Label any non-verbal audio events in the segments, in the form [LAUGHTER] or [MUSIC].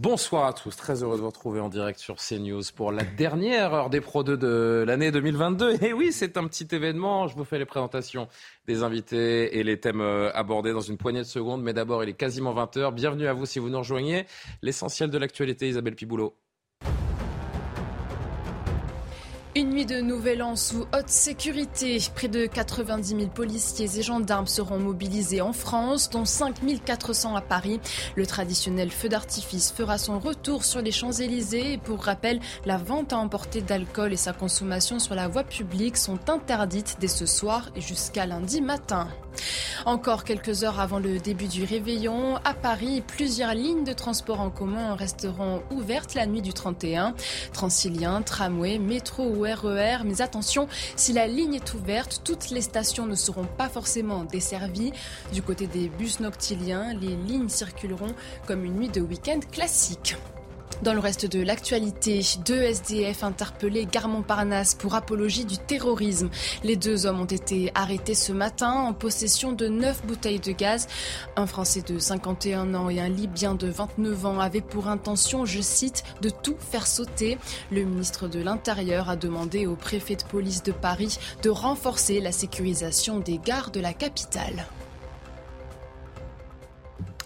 Bonsoir à tous, très heureux de vous retrouver en direct sur CNews pour la dernière heure des Pro 2 de l'année 2022. Et oui, c'est un petit événement, je vous fais les présentations des invités et les thèmes euh, abordés dans une poignée de secondes. Mais d'abord, il est quasiment 20h. Bienvenue à vous si vous nous rejoignez. L'essentiel de l'actualité, Isabelle Piboulot. Une nuit de Nouvel An sous haute sécurité. Près de 90 000 policiers et gendarmes seront mobilisés en France, dont 5 400 à Paris. Le traditionnel feu d'artifice fera son retour sur les Champs-Élysées. pour rappel, la vente à emporter d'alcool et sa consommation sur la voie publique sont interdites dès ce soir et jusqu'à lundi matin. Encore quelques heures avant le début du réveillon, à Paris, plusieurs lignes de transport en commun resteront ouvertes la nuit du 31. Transilien, tramway, métro ou RER. E Mais attention, si la ligne est ouverte, toutes les stations ne seront pas forcément desservies. Du côté des bus noctiliens, les lignes circuleront comme une nuit de week-end classique. Dans le reste de l'actualité, deux SDF interpellés gare Montparnasse pour apologie du terrorisme. Les deux hommes ont été arrêtés ce matin en possession de neuf bouteilles de gaz. Un Français de 51 ans et un Libyen de 29 ans avaient pour intention, je cite, de tout faire sauter. Le ministre de l'Intérieur a demandé au préfet de police de Paris de renforcer la sécurisation des gares de la capitale.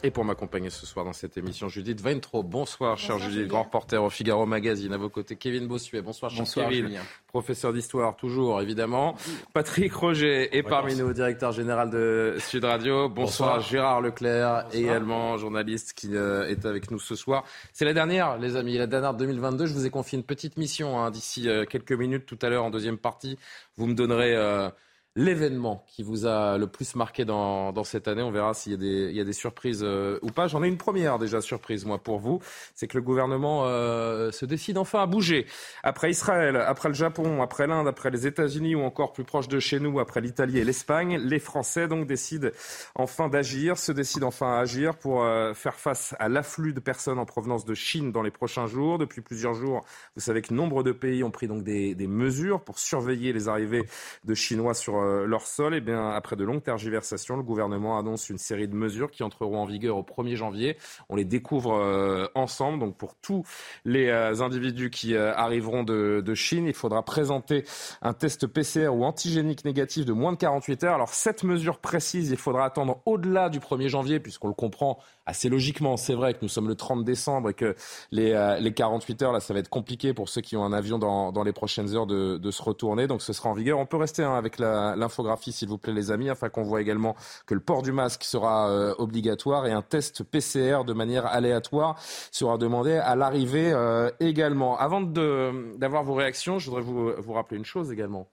Et pour m'accompagner ce soir dans cette émission, Judith Weintraub. Bonsoir, cher Judith, grand reporter au Figaro Magazine. À vos côtés, Kevin Bossuet. Bonsoir, cher Bonsoir, Kevin. Professeur d'histoire, toujours, évidemment. Patrick Roger est parmi nous, directeur général de Sud Radio. Bonsoir, Gérard Leclerc, également journaliste qui euh, est avec nous ce soir. C'est la dernière, les amis, la dernière 2022. Je vous ai confié une petite mission hein, d'ici euh, quelques minutes, tout à l'heure, en deuxième partie. Vous me donnerez... Euh, l'événement qui vous a le plus marqué dans, dans cette année. On verra s'il y a des, il y a des surprises euh, ou pas. J'en ai une première déjà surprise, moi, pour vous. C'est que le gouvernement euh, se décide enfin à bouger. Après Israël, après le Japon, après l'Inde, après les États-Unis ou encore plus proche de chez nous, après l'Italie et l'Espagne, les Français donc décident enfin d'agir, se décident enfin à agir pour euh, faire face à l'afflux de personnes en provenance de Chine dans les prochains jours. Depuis plusieurs jours, vous savez que nombre de pays ont pris donc des, des mesures pour surveiller les arrivées de Chinois sur euh, leur sol. Et eh bien, après de longues tergiversations, le gouvernement annonce une série de mesures qui entreront en vigueur au 1er janvier. On les découvre euh, ensemble. Donc, pour tous les euh, individus qui arriveront de, de, Chine, il faudra présenter un test PCR ou antigénique négatif de moins de 48 heures. Alors, cette mesure précise, il faudra attendre au-delà du 1er janvier, puisqu'on le comprend assez logiquement. C'est vrai que nous sommes le 30 décembre et que les, les 48 heures, là, ça va être compliqué pour ceux qui ont un avion dans, dans les prochaines heures de, de se retourner. Donc, ce sera en vigueur. On peut rester hein, avec la, l'infographie, s'il vous plaît, les amis, afin qu'on voit également que le port du masque sera euh, obligatoire et un test PCR de manière aléatoire sera demandé à l'arrivée euh, également. Avant d'avoir vos réactions, je voudrais vous, vous rappeler une chose également.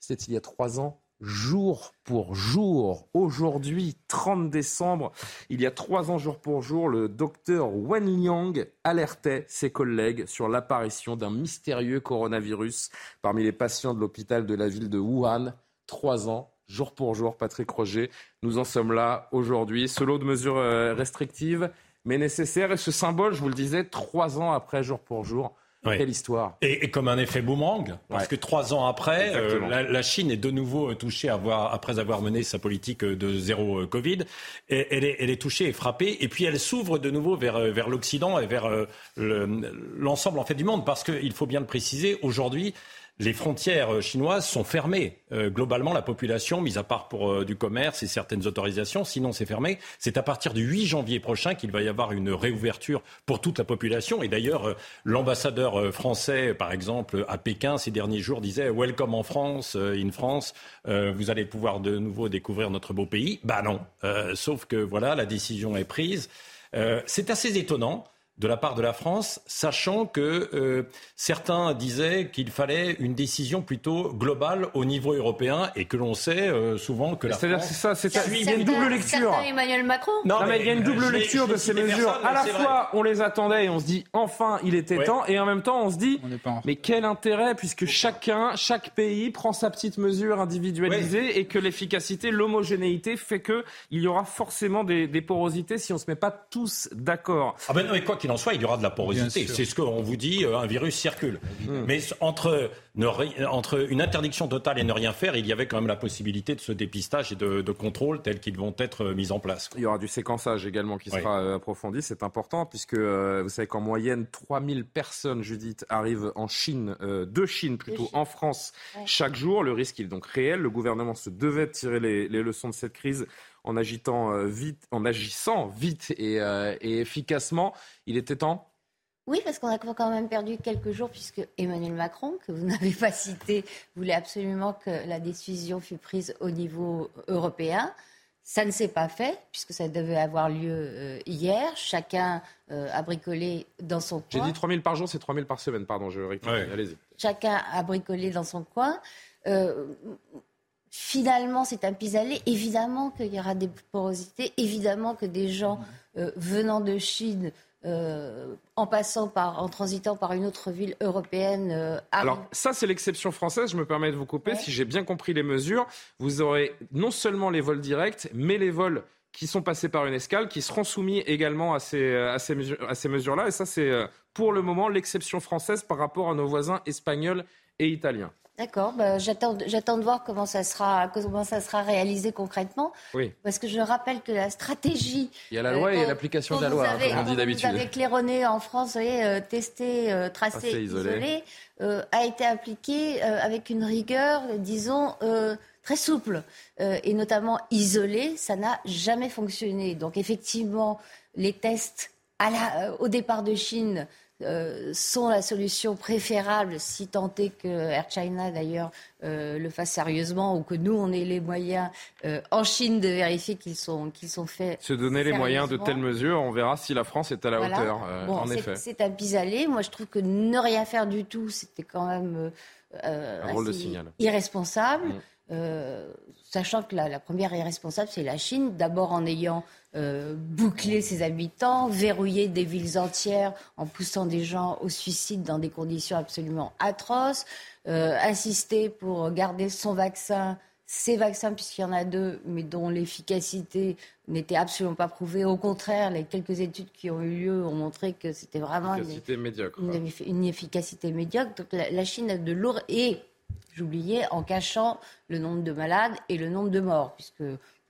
C'était il y a trois ans jour pour jour. Aujourd'hui, 30 décembre, il y a trois ans jour pour jour, le docteur Wen Liang alertait ses collègues sur l'apparition d'un mystérieux coronavirus parmi les patients de l'hôpital de la ville de Wuhan trois ans, jour pour jour, Patrick Roger. Nous en sommes là aujourd'hui. Ce lot de mesures euh, restrictives, mais nécessaires. Et ce symbole, je vous le disais, trois ans après, jour pour jour. Quelle histoire. Et, comme un effet boomerang, parce que trois ans après, euh, la, Chine est de nouveau touchée après avoir mené sa politique de zéro euh, Covid. Et, elle, est, elle, est, touchée et frappée. Et puis elle s'ouvre de nouveau vers, vers l'Occident et vers l'ensemble en fait du monde. Parce qu'il faut bien le préciser, aujourd'hui, les frontières euh, chinoises sont fermées. Euh, globalement, la population, mis à part pour euh, du commerce et certaines autorisations, sinon c'est fermé. C'est à partir du 8 janvier prochain qu'il va y avoir une réouverture pour toute la population. Et d'ailleurs, l'ambassadeur français, par exemple, à Pékin ces derniers jours, disait Welcome en France, in France. vous allez pouvoir de nouveau découvrir notre beau pays. Bah non. sauf que voilà, la décision est prise. c'est assez étonnant de la part de la France, sachant que euh, certains disaient qu'il fallait une décision plutôt globale au niveau européen et que l'on sait euh, souvent que la C'est-à-dire France... c'est ça, c'est il y a une double lecture. Emmanuel Macron. Non, mais, il y a une double lecture de ces mesures. à la fois, on les attendait et on se dit enfin, il était temps, et en même temps, on se dit mais quel intérêt puisque chacun, chaque pays prend sa petite mesure individualisée et que l'efficacité, l'homogénéité fait que il y aura forcément des, des porosités si on se met pas tous d'accord. Ah ben non, mais quoi qu'il en soit, il y aura de la porosité. C'est ce qu'on vous dit, euh, un virus circule. Hmm. Mais entre, entre une interdiction totale et ne rien faire, il y avait quand même la possibilité de ce dépistage et de, contrôle tels qu'ils vont être euh, mis en place. Il y aura du séquençage également qui sera euh, approfondi. C'est important puisque vous savez qu'en moyenne, 3000 personnes, Judith, arrivent en Chine, de Chine plutôt, en France chaque jour. Le risque est donc réel. Le gouvernement se devait de tirer les, les leçons de cette crise en, agitant, euh, vite, en agissant vite euh, et, efficacement. Il était temps? Oui, parce qu'on a quand même perdu quelques jours, puisque Emmanuel Macron, que vous [LAUGHS] n'avez pas cité, voulait absolument que la décision fût prise au niveau européen. Ça ne s'est pas fait, puisque ça devait avoir lieu euh, hier. Chacun a bricolé dans son coin. J'ai dit 3 000 par jour, c'est 3 000 par semaine, pardon, je rectifie. Allez-y. Chacun a bricolé dans son coin. Finalement, c'est un pis-aller. Évidemment qu'il y aura des porosités. Évidemment que des gens euh, venant de Chine, euh, en passant par, en transitant par une autre ville européenne. Euh, Alors ça, c'est l'exception française. Je me permets de vous couper. Si j'ai bien compris les mesures, vous aurez non seulement les vols directs, mais les vols qui sont passés par une escale, qui seront soumis également à ces, à ces, mesures, à ces mesures-là. Et ça, c'est pour le moment l'exception française par rapport à nos voisins espagnols et italiens. D'accord, bah, j'attends, de voir comment ça, sera, comment ça sera réalisé concrètement. Oui. Parce que je rappelle que la stratégie. Il y a la loi et euh, l'application de la loi, comme on dit d'habitude. Vous avez claironné en France, vous voyez, euh, testé, euh, tracé, isolé, a été appliqué avec une rigueur, disons, très souple. et notamment isolé, ça n'a jamais fonctionné. Donc effectivement, les tests à la, au départ de Chine euh, sont la solution préférable, si tant est que Air China d'ailleurs euh, le fasse sérieusement ou que nous on ait les moyens euh, en Chine de vérifier qu'ils sont qu'ils sont faits. Se donner les moyens de telles mesures, on verra si la France est à la hauteur. en effet, c'est un pis-aller. Moi, je trouve que ne rien faire du tout, c'était quand même un rôle de signal. irresponsable. Mm. sachant que la, la première irresponsable, c'est la Chine, d'abord en ayant euh, boucler ses habitants, verrouiller des villes entières en poussant des gens au suicide dans des conditions absolument atroces, euh, insister pour garder son vaccin, ses vaccins, puisqu'il y en a deux, mais dont l'efficacité n'était absolument pas prouvée. Au contraire, les quelques études qui ont eu lieu ont montré que c'était vraiment une, efficacité médiocre. Donc la, Chine a de lourd et j'oubliais en cachant le nombre de malades et le nombre de morts, puisque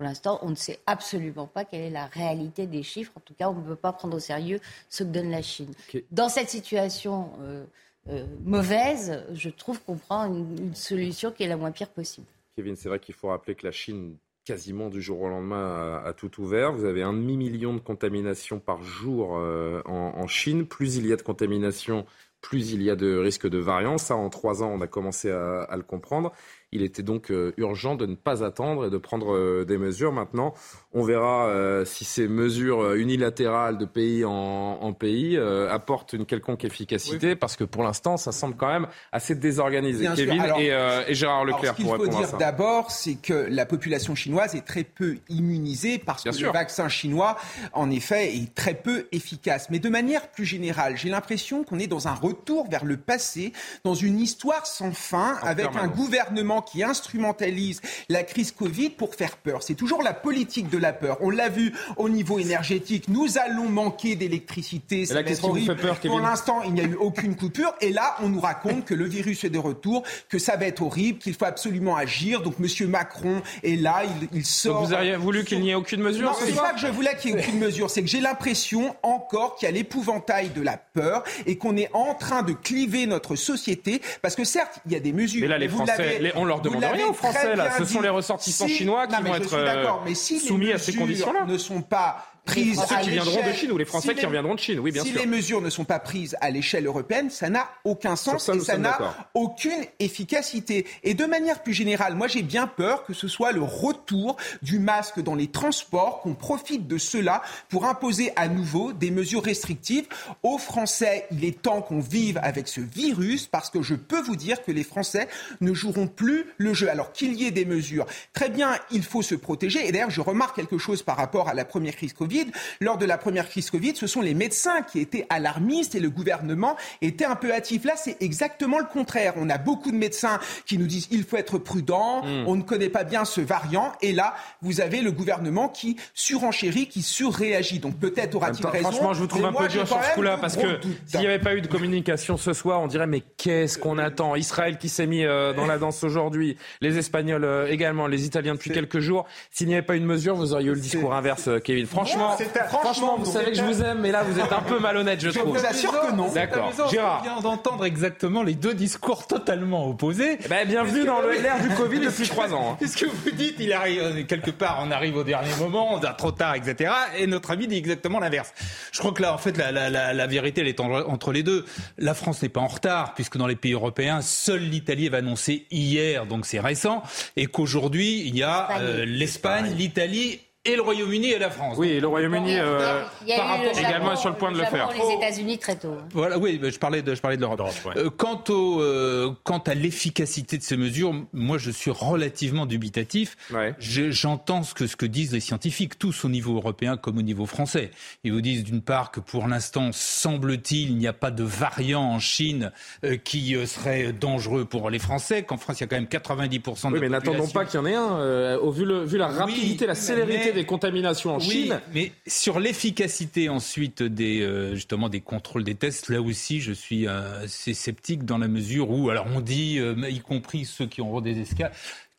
pour l'instant, on ne sait absolument pas quelle est la réalité des chiffres. En tout cas, on ne peut pas prendre au sérieux ce que donne la Chine. Dans cette situation euh, euh, mauvaise, je trouve qu'on prend une, solution qui est la moins pire possible. Kevin, c'est vrai qu'il faut rappeler que la Chine quasiment du jour au lendemain a, tout ouvert. Vous avez un demi-million de contaminations par jour euh, en, Chine. Plus il y a de contaminations, plus il y a de risques de variants. Ça, en trois ans, on a commencé à le comprendre. Il était donc euh, urgent de ne pas attendre et de prendre euh, des mesures. Maintenant, on verra euh, si ces mesures unilatérales de pays en, pays apportent une quelconque efficacité, parce que pour l'instant, ça semble quand même assez désorganisé. Kevin et, Gérard Leclerc pour répondre à ça. Ce qu'il faut dire d'abord, c'est que la population chinoise est très peu immunisée parce que le vaccin chinois, en effet, est très peu efficace. Mais de manière plus générale, j'ai l'impression qu'on est dans un retour vers le passé, dans une histoire sans fin, avec un gouvernement qui instrumentalise la crise Covid pour faire peur. C'est toujours la politique de la peur. On l'a vu au niveau énergétique. Nous allons manquer d'électricité. La question fait peur, Pour l'instant, il n'y a eu aucune coupure. Et là, on nous raconte que le virus est de retour, que ça va être horrible, qu'il faut absolument agir. Donc, Monsieur Macron est là, il, sort. Donc vous auriez voulu qu'il n'y ait aucune mesure Non, c'est pas que je voulais qu'il n'y ait aucune mesure. C'est que j'ai l'impression encore qu'il y a l'épouvantail de la peur et qu'on est en train de cliver notre société. Parce que certes, il y a des mesures. Mais là, les Français, on leur demande rien aux Français là. Ce sont les ressortissants chinois qui vont être euh, soumis à ces conditions-là. Ne sont pas prises ceux qui viendront de Chine ou les Français qui reviendront de Chine, oui, bien sûr. Si les mesures ne sont pas prises à l'échelle européenne, ça n'a aucun sens et ça n'a aucune efficacité. Et de manière plus générale, moi j'ai bien peur que ce soit le retour du masque dans les transports, qu'on profite de cela pour imposer à nouveau des mesures restrictives aux Français. Il est temps qu'on vive avec ce virus parce que je peux vous dire que les Français ne joueront plus le jeu. Alors qu'il y ait des mesures, très bien, il faut se protéger. Et d'ailleurs, je remarque quelque chose par rapport à la première crise Covid. Lors de la première crise Covid, ce sont les médecins qui étaient alarmistes et le gouvernement était un peu hâtif. Là, c'est exactement le contraire. On a beaucoup de médecins qui nous disent il faut être prudent, hmm. on ne connaît pas bien ce variant. Et là, vous avez le gouvernement qui surenchérit, qui surréagit. Donc peut-être aura-t-il raison. Franchement, je vous trouve un peu dur sur ce coup-là parce que s'il n'y avait pas eu de communication ce soir, on dirait mais qu'est-ce qu'on attend? Israël qui s'est mis euh, dans la danse aujourd'hui, les Espagnols euh, également, les Italiens depuis quelques jours. S'il n'y avait pas eu de mesure, vous auriez eu le discours inverse, euh, Kevin. Franchement, franchement, vous savez que je vous aime, mais là, vous êtes un peu malhonnête, je, trouve. Je vous assure que non. D'accord. Gérard. vient d'entendre exactement les deux discours totalement opposés. Ben, bienvenue dans l'ère du Covid depuis trois ans. Hein. Qu'est-ce que vous dites Il arrive quelque part, on arrive au dernier moment, on a trop tard, etc. Et notre ami dit exactement l'inverse. Je crois que là, en fait, la, la, la, la vérité, elle est entre les deux. La France n'est pas en retard, puisque dans les pays européens, seule l'Italie va annoncer hier, donc c'est récent, et qu'aujourd'hui, il y a euh, l'Espagne, l'Italie et le Royaume-Uni et la France. Oui, le Royaume-Uni euh, également sur le point de le faire. Les États-Unis très tôt. Voilà, oui, je parlais de, je parlais de l'Europe. Euh, quant au, euh, quant à l'efficacité de ces mesures, moi, je suis relativement dubitatif. J'entends ce que ce que disent les scientifiques, tous au niveau européen comme au niveau français. Ils vous disent d'une part que pour l'instant, semble-t-il, il n'y a pas de variant en Chine qui serait dangereux pour les Français. Qu'en France, il y a quand même 90% de oui, mais n'attendons pas qu'il y en ait un. au vu, le, vu la rapidité, la célérité des contaminations en Chine. Mais sur l'efficacité ensuite des euh, justement des contrôles des tests, là aussi je suis euh, assez sceptique dans la mesure où alors on dit, euh, y compris ceux qui auront des escales,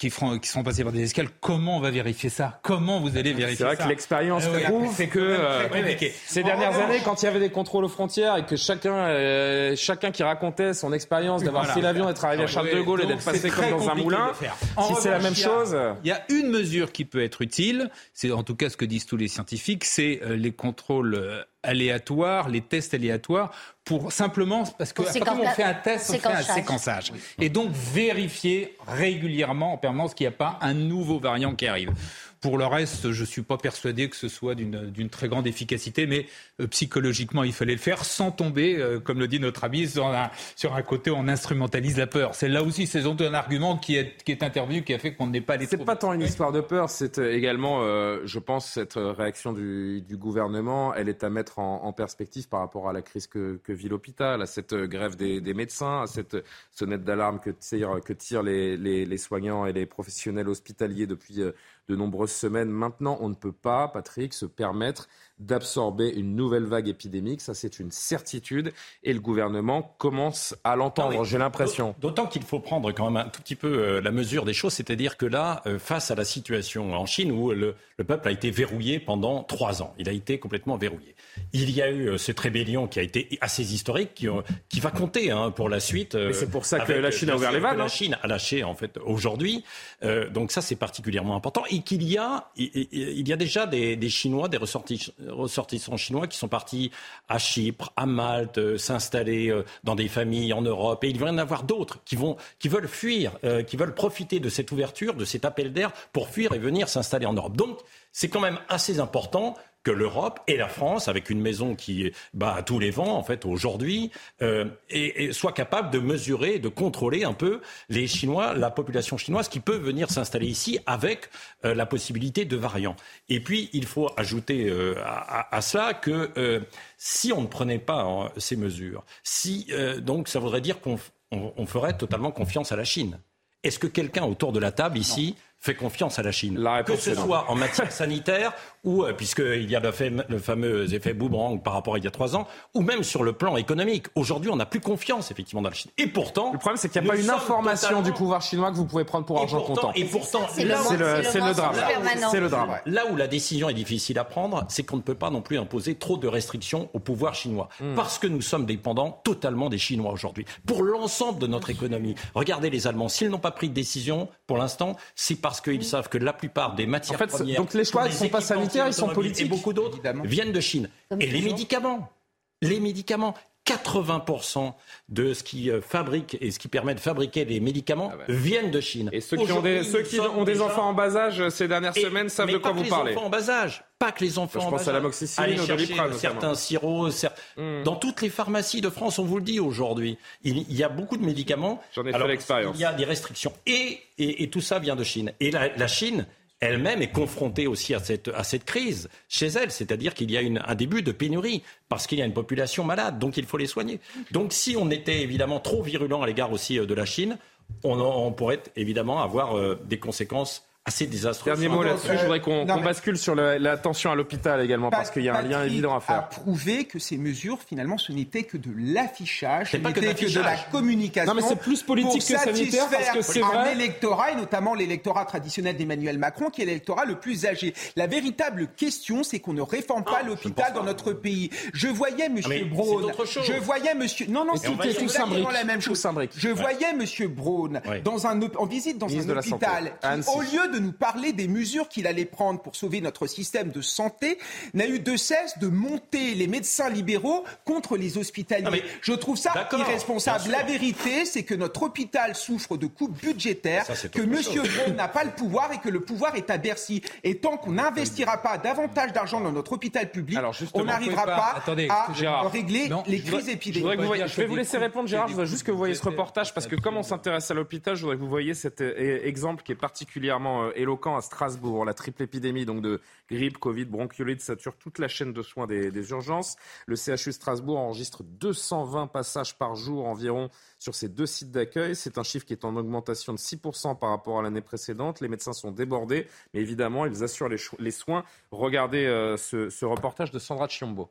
qui, feront, qui sont passés par des escales, comment on va vérifier ça? Comment vous allez vérifier ça C'est vrai que l'expérience ah prouve que euh, ces dernières années, quand il y avait des contrôles aux frontières et que chacun, euh, chacun qui racontait son expérience d'avoir pris l'avion, d'être arrivé à Charles de Gaulle et d'être passé comme dans un moulin, si c'est la même chose... Il y a une mesure qui peut être utile, c'est en tout cas ce que disent tous les scientifiques, c'est euh, les contrôles aléatoires, les tests aléatoires, pour simplement parce que on fait un test, on fait un séquençage, et donc vérifier régulièrement en permanence qu'il n'y a pas un nouveau variant qui arrive. Pour le reste, je ne suis pas persuadé que ce soit d'une très grande efficacité, mais euh, psychologiquement, il fallait le faire sans tomber, euh, comme le dit notre ami, sur un, sur un côté où on instrumentalise la peur. C'est là aussi, c'est un argument qui est, qui est intervenu, qui a fait qu'on n'est pas allé C'est pas tant une histoire de peur, c'est euh, également, je pense, cette réaction du, du, gouvernement, elle est à mettre en, en, perspective par rapport à la crise que, que vit l'hôpital, à cette grève des, des, médecins, à cette sonnette d'alarme que tirent, que tirent les, les, les, soignants et les professionnels hospitaliers depuis de nombreuses semaines. Maintenant, on ne peut pas, Patrick, se permettre d'absorber une nouvelle vague épidémique. Ça, c'est une certitude. Et le gouvernement commence à l'entendre, j'ai l'impression. D'autant qu'il faut prendre quand même un tout petit peu euh, la mesure des choses. C'est-à-dire que là, euh, face à la situation en Chine où le, peuple a été verrouillé pendant trois ans, il a été complètement verrouillé. Il y a eu euh, cette rébellion qui a été assez historique, qui, qui va compter hein, pour la suite. Mais c'est pour ça que la Chine a ouvert les vannes. La hein. Chine a lâché, en fait, aujourd'hui. donc ça, c'est particulièrement important. Et qu'il y a, il y a déjà des, des Chinois, des ressortissants ressortissants chinois qui sont partis à Chypre, à Malte, euh, s'installer euh, dans des familles en Europe. Et il va y en avoir d'autres qui, vont, qui veulent fuir, euh, qui veulent profiter de cette ouverture, de cet appel d'air pour fuir et venir s'installer en Europe. Donc, c'est quand même assez important que l'Europe et la France, avec une maison qui bat à tous les vents, en fait, aujourd'hui, euh, et, et, soit capable de mesurer, de contrôler un peu les Chinois, la population chinoise qui peut venir s'installer ici avec euh, la possibilité de variants. Et puis, il faut ajouter euh, à, cela que euh, si on ne prenait pas hein, ces mesures, si donc ça voudrait dire qu'on on, ferait totalement confiance à la Chine. Est-ce que quelqu'un autour de la table ici fait confiance à la Chine. que ce soit en [LAUGHS] matière sanitaire ou, euh, puisqu'il y a le, fameux effet boomerang par rapport à il y a trois ans, ou même sur le plan économique. Aujourd'hui, on n'a plus confiance effectivement dans la Chine. Et pourtant... Le problème, c'est qu'il n'y a pas une information du pouvoir chinois que vous pouvez prendre pour argent comptant. Et pourtant, c'est le, drame. C'est le drame. Là où la décision est difficile à prendre, c'est qu'on ne peut pas non plus imposer trop de restrictions au pouvoir chinois. Hmm. Parce que nous sommes dépendants totalement des Chinois aujourd'hui. Pour l'ensemble de notre économie. Regardez les Allemands. S'ils n'ont pas pris de décision, pour l'instant, c'est parce parce qu'ils savent que la plupart des matières en fait, premières, donc les choix ne sont pas sanitaires, ils sont politiques. Et beaucoup d'autres viennent de Chine. et les médicaments, les médicaments, 80% de ce qui euh, fabrique et ce qui permet de fabriquer des médicaments ah viennent de Chine. Et ceux qui ont des, ceux qui ont des enfants en bas âge ces dernières semaines savent de quoi vous parlez. Les enfants en bas âge, pas que les enfants Je en pense à l'amoxicilline, au doliprane, certains sirops. Hmm. Dans toutes les pharmacies de France, on vous le dit aujourd'hui, il, y a beaucoup de médicaments. J'en ai fait l'expérience. Il y a des restrictions et, et, tout ça vient de Chine. Et la Chine elle-même est confrontée aussi à cette, crise chez elle, c'est-à-dire qu'il y a un début de pénurie parce qu'il y a une population malade, donc il faut les soigner. Donc si on était évidemment trop virulent à l'égard aussi euh, de la Chine, on, on pourrait évidemment avoir euh, des conséquences assez désastreux. Dernier mot là-dessus, je voudrais qu'on bascule sur la tension à l'hôpital également, parce qu'il y a un lien évident à faire. a prouvé que ces mesures, finalement, ce n'était que de l'affichage, ce n'était que, de la communication. Non, mais c'est plus politique que sanitaire, parce que c'est vrai. un électorat, et notamment l'électorat traditionnel d'Emmanuel Macron, qui est l'électorat le plus âgé. La véritable question, c'est qu'on ne réforme pas l'hôpital dans notre pays. Je voyais M. Ah, Braun, je voyais Monsieur... Non, non, c'était tout la même chose. Je voyais M. Braun dans un, en visite dans un hôpital, au lieu de nous parler des mesures qu'il allait prendre pour sauver notre système de santé, n'a eu de cesse de monter les médecins libéraux contre les hospitaliers. Je trouve ça irresponsable. La vérité, c'est que notre hôpital souffre de coupes budgétaires, que M. Braun n'a pas le pouvoir et que le pouvoir est à Bercy. Et tant qu'on n'investira pas davantage d'argent dans notre hôpital public, on n'arrivera pas, à régler les crises épidémiques. Je, vais vous laisser répondre, Gérard. Je voudrais juste que vous voyez ce reportage parce que comme on s'intéresse à l'hôpital, je voudrais que vous voyez cet euh, exemple qui est particulièrement éloquent à Strasbourg. La triple épidémie donc de grippe, Covid, bronchiolite sature toute la chaîne de soins des, urgences. Le CHU Strasbourg enregistre 220 passages par jour environ sur ces deux sites d'accueil. C'est un chiffre qui est en augmentation de 6% par rapport à l'année précédente. Les médecins sont débordés, mais évidemment, ils assurent les, soins. Regardez euh, ce reportage de Sandra Chiombo.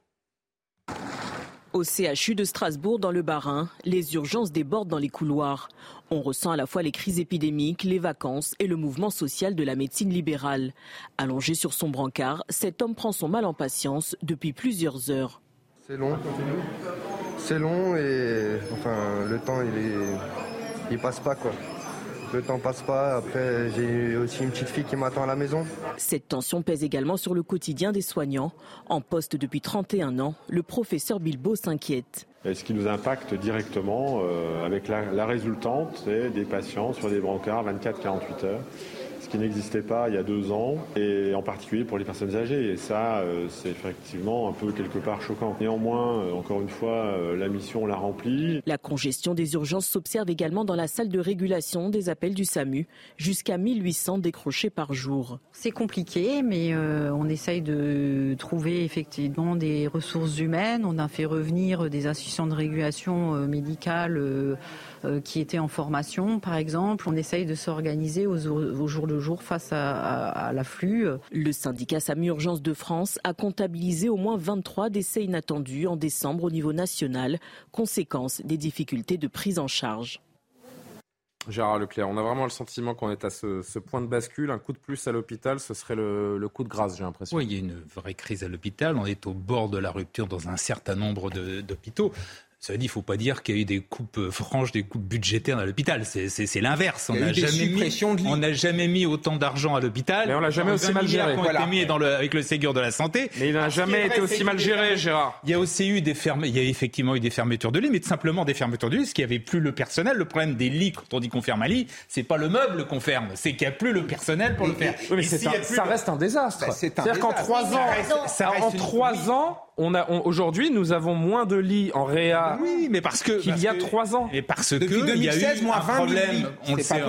Au CHU de Strasbourg, dans le Bas-Rhin, les urgences débordent dans les couloirs. On ressent à la fois les crises épidémiques, les vacances et le mouvement social de la médecine libérale. Allongé sur son brancard, cet homme prend son mal en patience depuis plusieurs heures. C'est long. C'est long et enfin le temps il est il passe pas le temps passe pas. Après, j'ai aussi une petite fille qui m'attend à la maison. Cette tension pèse également sur le quotidien des soignants. En poste depuis 31 ans, le professeur Bilbo s'inquiète. ce qui nous impacte directement euh, avec la, la résultante, c'est des patients sur des brancards 24-48 heures qui n'existait pas il y a deux ans, et en particulier pour les personnes âgées. Et ça, euh, c'est effectivement un peu quelque part choquant. Néanmoins, euh, encore une fois, euh, la mission, l'a remplie. La congestion des urgences s'observe également dans la salle de régulation des appels du SAMU, jusqu'à 1800 décrochés par jour. C'est compliqué, mais on essaye de trouver effectivement des ressources humaines. On a fait revenir des assistants de régulation médicale euh, qui étaient en formation, par exemple. On essaye de s'organiser au, jour le jour face à, l'afflux. Le syndicat SAMU Urgence de France a comptabilisé au moins 23 décès inattendus en décembre au niveau national, conséquence des difficultés de prise en charge. Gérard Leclerc, on a vraiment le sentiment qu'on est à ce, point de bascule. Un coup de plus à l'hôpital, ce serait le, le, coup de grâce, j'ai l'impression. Oui, il y a une vraie crise à l'hôpital. On est au bord de la rupture dans un certain nombre d'hôpitaux. Ça dit, il ne faut pas dire qu'il y a eu des coupes euh, franches, des coupes budgétaires à l'hôpital. C'est l'inverse. On n'a jamais, mis, jamais mis autant d'argent à l'hôpital. Mais on l'a jamais aussi mal géré. On été mis dans le, avec le Ségur de la santé. Mais il n'a jamais été aussi mal géré, Gérard. Il y a aussi eu des fermes, il y a effectivement eu des fermetures de lits, mais simplement des fermetures de lits, parce qu'il n'y avait plus le personnel. Le problème des lits, quand on dit qu'on ferme un lit, c'est pas le meuble qu'on ferme, c'est qu'il n'y a plus le personnel pour le faire. Oui, mais ça reste un désastre. Bah, C'est-à-dire qu'en trois ans, en trois ans, on a aujourd'hui, nous avons moins de lits en réa. Oui, mais parce que qu'il y a trois ans. Et parce que il y a eu un problème. On le sait,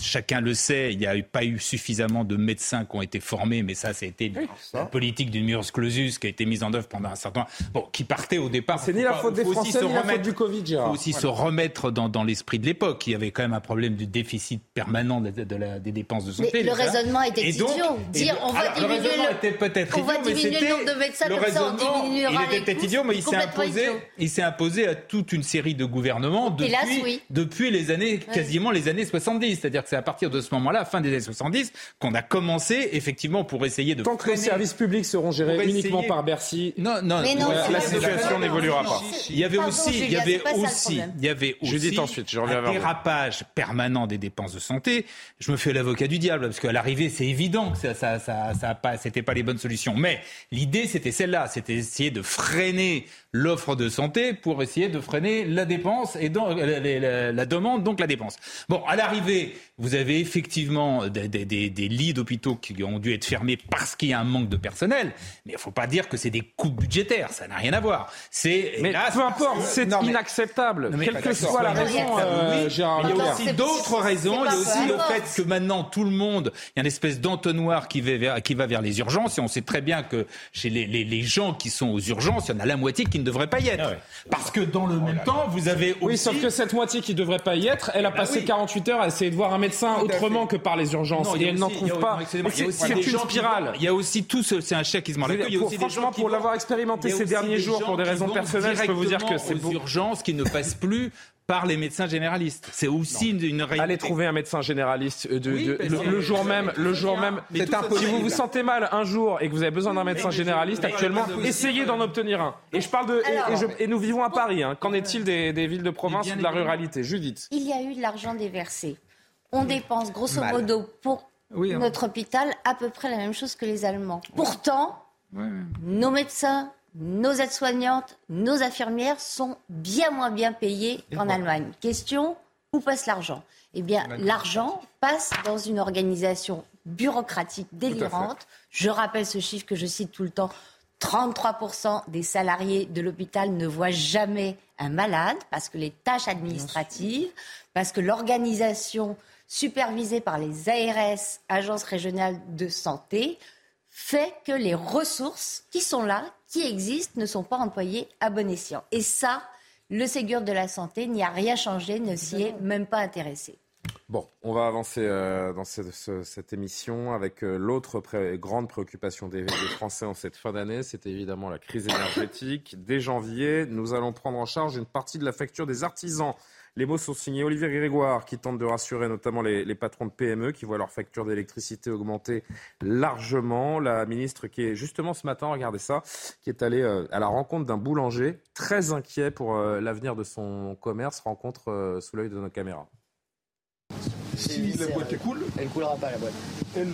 chacun le sait. Il n'y a pas eu suffisamment de médecins qui ont été formés, mais ça, c'était la politique du murs clausus qui a été mise en œuvre pendant un certain temps. Bon, qui partait au départ. C'est ni la faute des Français, ni la faute du Covid. Il faut aussi se remettre dans, dans l'esprit de l'époque. Il y avait quand même un problème de déficit permanent de, la, des dépenses de santé. Mais le raisonnement était idiot. Dire on va diminuer le, peut-être on va diminuer le nombre de médecins comme ça, il était peut-être idiot, mais il s'est imposé, il s'est imposé à toute une série de gouvernements depuis, depuis les années, quasiment les années 70. C'est-à-dire que c'est à partir de ce moment-là, fin des années 70, qu'on a commencé effectivement pour essayer de. Tant que les services publics seront gérés uniquement par Bercy, non, non, la situation n'évoluera pas. Il y avait aussi, il y avait aussi, il y avait aussi. Ensuite, je reviens un dérapage permanent des dépenses de santé. Je me fais l'avocat du diable parce qu'à l'arrivée, c'est évident que ça, ça, ça, ça pas, c'était pas les bonnes solutions. Mais l'idée, c'était celle-là, c'était essayer de freiner l'offre de santé pour essayer de freiner la dépense et donc la, la, demande, donc la dépense. Bon, à l'arrivée, vous avez effectivement des, des, des, lits d'hôpitaux qui ont dû être fermés parce qu'il y a un manque de personnel, mais il ne faut pas dire que c'est des coûts budgétaires, ça n'a rien à voir. C'est mais peu importe, c'est inacceptable, quelle que soit la raison. Euh, il y a aussi d'autres raisons. Il y a aussi le fait que maintenant tout le monde, il y a une espèce d'entonnoir qui va vers, qui va vers les urgences, et on sait très bien que chez les, les, les gens qui sont aux urgences, il y en a la moitié qui ne devrait pas y être. Ah Parce que dans le même temps, vous avez aussi... Oui, sauf que cette moitié qui ne devrait pas y être, elle a eh ben passé 48 heures à essayer de voir un médecin autrement que par les urgences. et elle n'en trouve pas. C'est une spirale. Il y a aussi tout ce... C'est un chèque qui se Il Franchement, pour l'avoir expérimenté ces derniers jours, pour des raisons personnelles, je peux vous dire que c'est urgences qui ne passent plus par les médecins généralistes. C'est aussi une, réalité. Allez trouver un médecin généraliste euh, de, le, jour même. Le jour même. Si vous vous sentez mal un jour et que vous avez besoin d'un médecin généraliste actuellement, essayez d'en obtenir un. Et je parle de. et, nous vivons à Paris. Hein. Qu'en est-il des, villes de province ou de la ruralité? Judith. Il y a eu de l'argent déversé. On dépense grosso modo pour hein. notre hôpital à peu près la même chose que les Allemands. Pourtant, nos médecins, nos aides-soignantes, nos infirmières sont bien moins bien payées qu'en Allemagne. Question, où passe l'argent? Eh bien, l'argent passe dans une organisation bureaucratique délirante. Je rappelle ce chiffre que je cite tout le temps. 33% des salariés de l'hôpital ne voient jamais un malade parce que les tâches administratives, parce que l'organisation supervisée par les ARS, agences régionales de santé, fait que les ressources qui sont là, qui existent, ne sont pas employées à bon escient. Et ça, le Ségur de la santé n'y a rien changé, ne s'y est même pas intéressé. Bon, on va avancer euh, dans cette émission avec euh, l'autre grande préoccupation des, des, Français en cette fin d'année, c'est évidemment la crise énergétique. Dès janvier, nous allons prendre en charge une partie de la facture des artisans les mots sont signés Olivier Grégoire qui tente de rassurer notamment les, patrons de PME qui voient leur facture d'électricité augmenter largement. La ministre qui est justement ce matin, regardez ça, qui est allée euh, à la rencontre d'un boulanger très inquiet pour euh, l'avenir de son commerce, rencontre euh, sous l'œil de nos caméras. Si la boîte coule, elle coulera pas la boîte. Elle,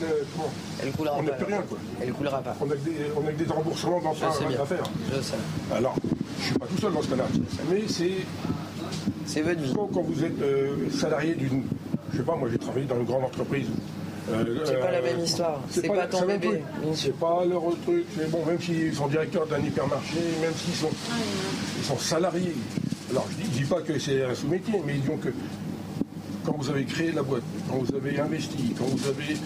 elle coulera on n'a plus rien quoi. Elle coulera pas. On a des, on a des remboursements dans à faire. Je sais. Alors, je suis pas tout seul dans ce cas-là, mais c'est c'est votre vie. Quand vous êtes euh, salarié d'une. Je sais pas, moi j'ai travaillé dans une grande entreprise. Euh, c'est pas la même histoire. C'est pas, ton bébé. C'est pas leur truc. Mais bon, même s'ils sont directeurs d'un hypermarché, même s'ils sont, ils sont salariés. Alors je dis, dis pas que c'est un sous-métier, mais disons que quand vous avez créé la boîte, quand vous avez investi, quand vous avez.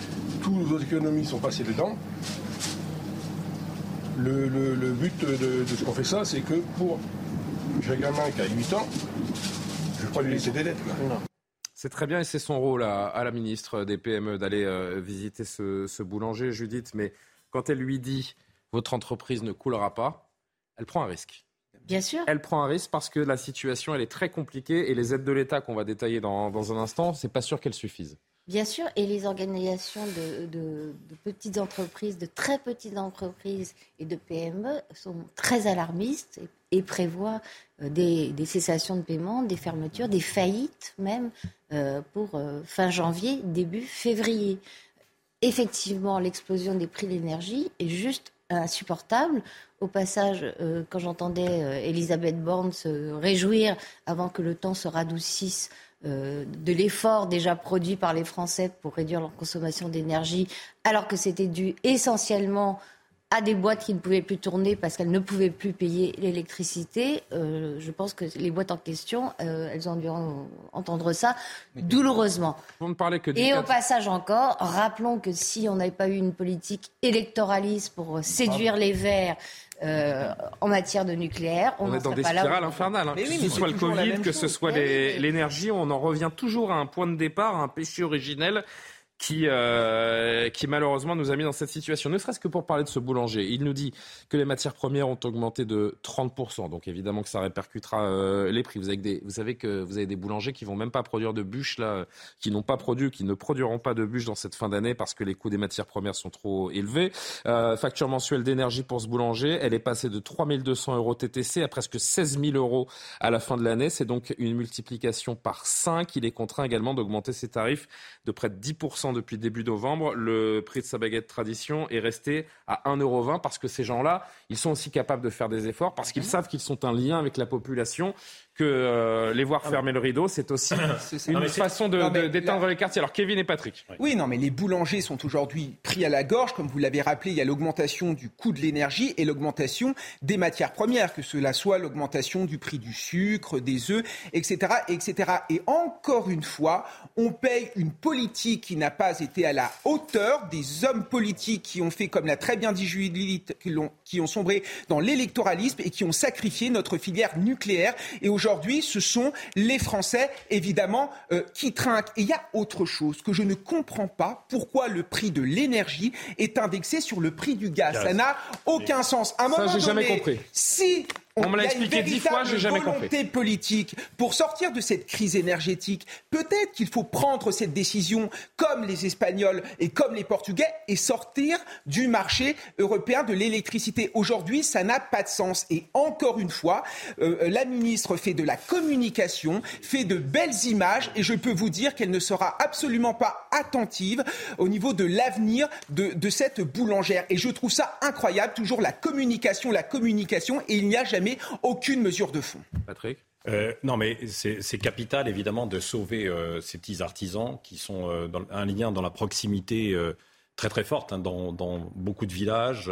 Toutes vos économies sont passées dedans. Le, but de, de ce qu'on fait ça, c'est que pour j'ai un gamin qui a 8 ans, c'est très bien et c'est son rôle à, la ministre des PME d'aller euh, visiter ce, boulanger, Judith. Mais quand elle lui dit votre entreprise ne coulera pas, elle prend un risque. Bien sûr. Elle prend un risque parce que la situation elle est très compliquée et les aides de l'État qu'on va détailler dans, dans un instant, c'est pas sûr qu'elles suffisent. Bien sûr, et les organisations de, petites entreprises, de très petites entreprises et de PME sont très alarmistes et, prévoient euh, des, cessations de paiement, des fermetures, des faillites même euh, pour euh, fin janvier, début février. Effectivement, l'explosion des prix de l'énergie est juste insupportable. Au passage, quand j'entendais Elisabeth Borne se réjouir avant que le temps se radoucisse de l'effort déjà produit par les Français pour réduire leur consommation d'énergie, alors que c'était dû essentiellement à des boîtes qui ne pouvaient plus tourner parce qu'elles ne pouvaient plus payer l'électricité. Euh, je pense que les boîtes en question, euh, elles ont dû entendre ça douloureusement. Et au passage encore, rappelons que si on n'avait pas eu une politique électoraliste pour séduire les Verts, euh, en matière de nucléaire. On, est dans des spirales infernales. Hein. que ce soit le Covid, que ce soit l'énergie, on en revient toujours à un point de départ, à un péché originel qui, euh, qui malheureusement nous a mis dans cette situation. Ne serait-ce que pour parler de ce boulanger. Il nous dit que les matières premières ont augmenté de 30%. Donc évidemment que ça répercutera euh, les prix. Vous, avez savez que vous avez des boulangers qui vont même pas produire de bûches, là, qui n'ont pas produit, qui ne produiront pas de bûches dans cette fin d'année parce que les coûts des matières premières sont trop élevés. Euh, facture mensuelle d'énergie pour ce boulanger, elle est passée de 3200 euros TTC à presque 16 000 euros à la fin de l'année. C'est donc une multiplication par 5. Il est contraint également d'augmenter ses tarifs de près de 10% depuis début novembre. Le prix de sa baguette tradition est resté à 1,20€ parce que ces gens-là, ils sont aussi capables de faire des efforts parce qu'ils savent qu'ils sont un lien avec la population que euh, les voir ah fermer le rideau, c'est aussi [COUGHS] une façon d'éteindre les quartiers. Alors Kevin et Patrick. Oui, non, mais les boulangers sont aujourd'hui pris à la gorge. Comme vous l'avez rappelé, il y a l'augmentation du coût de l'énergie et l'augmentation des matières premières, que cela soit l'augmentation du prix du sucre, des œufs, etc., etc. Et encore une fois, on paye une politique qui n'a pas été à la hauteur des hommes politiques qui ont fait, comme l'a très bien dit Judith, qui, ont, qui ont sombré dans l'électoralisme et qui ont sacrifié notre filière nucléaire. Et aujourd'hui, ce sont les Français, évidemment, euh, qui trinquent. Et il y a autre chose que je ne comprends pas. Pourquoi le prix de l'énergie est indexé sur le prix du gaz, Ça n'a aucun sens. À un moment Ça, j'ai jamais compris. Si on, me l'a expliqué dix fois, j'ai jamais compris. volonté politique pour sortir de cette crise énergétique. Peut-être qu'il faut prendre cette décision comme les Espagnols et comme les Portugais et sortir du marché européen de l'électricité. Aujourd'hui, ça n'a pas de sens. Et encore une fois, euh, la ministre fait de la communication, fait de belles images et je peux vous dire qu'elle ne sera absolument pas attentive au niveau de l'avenir de, de cette boulangère. Et je trouve ça incroyable, toujours la communication, la communication et il n'y a jamais aucune mesure de fond. Patrick euh, non, mais c'est capital évidemment de sauver euh, ces petits artisans qui sont euh, dans, un lien dans la proximité très très forte hein, dans, dans, beaucoup de villages.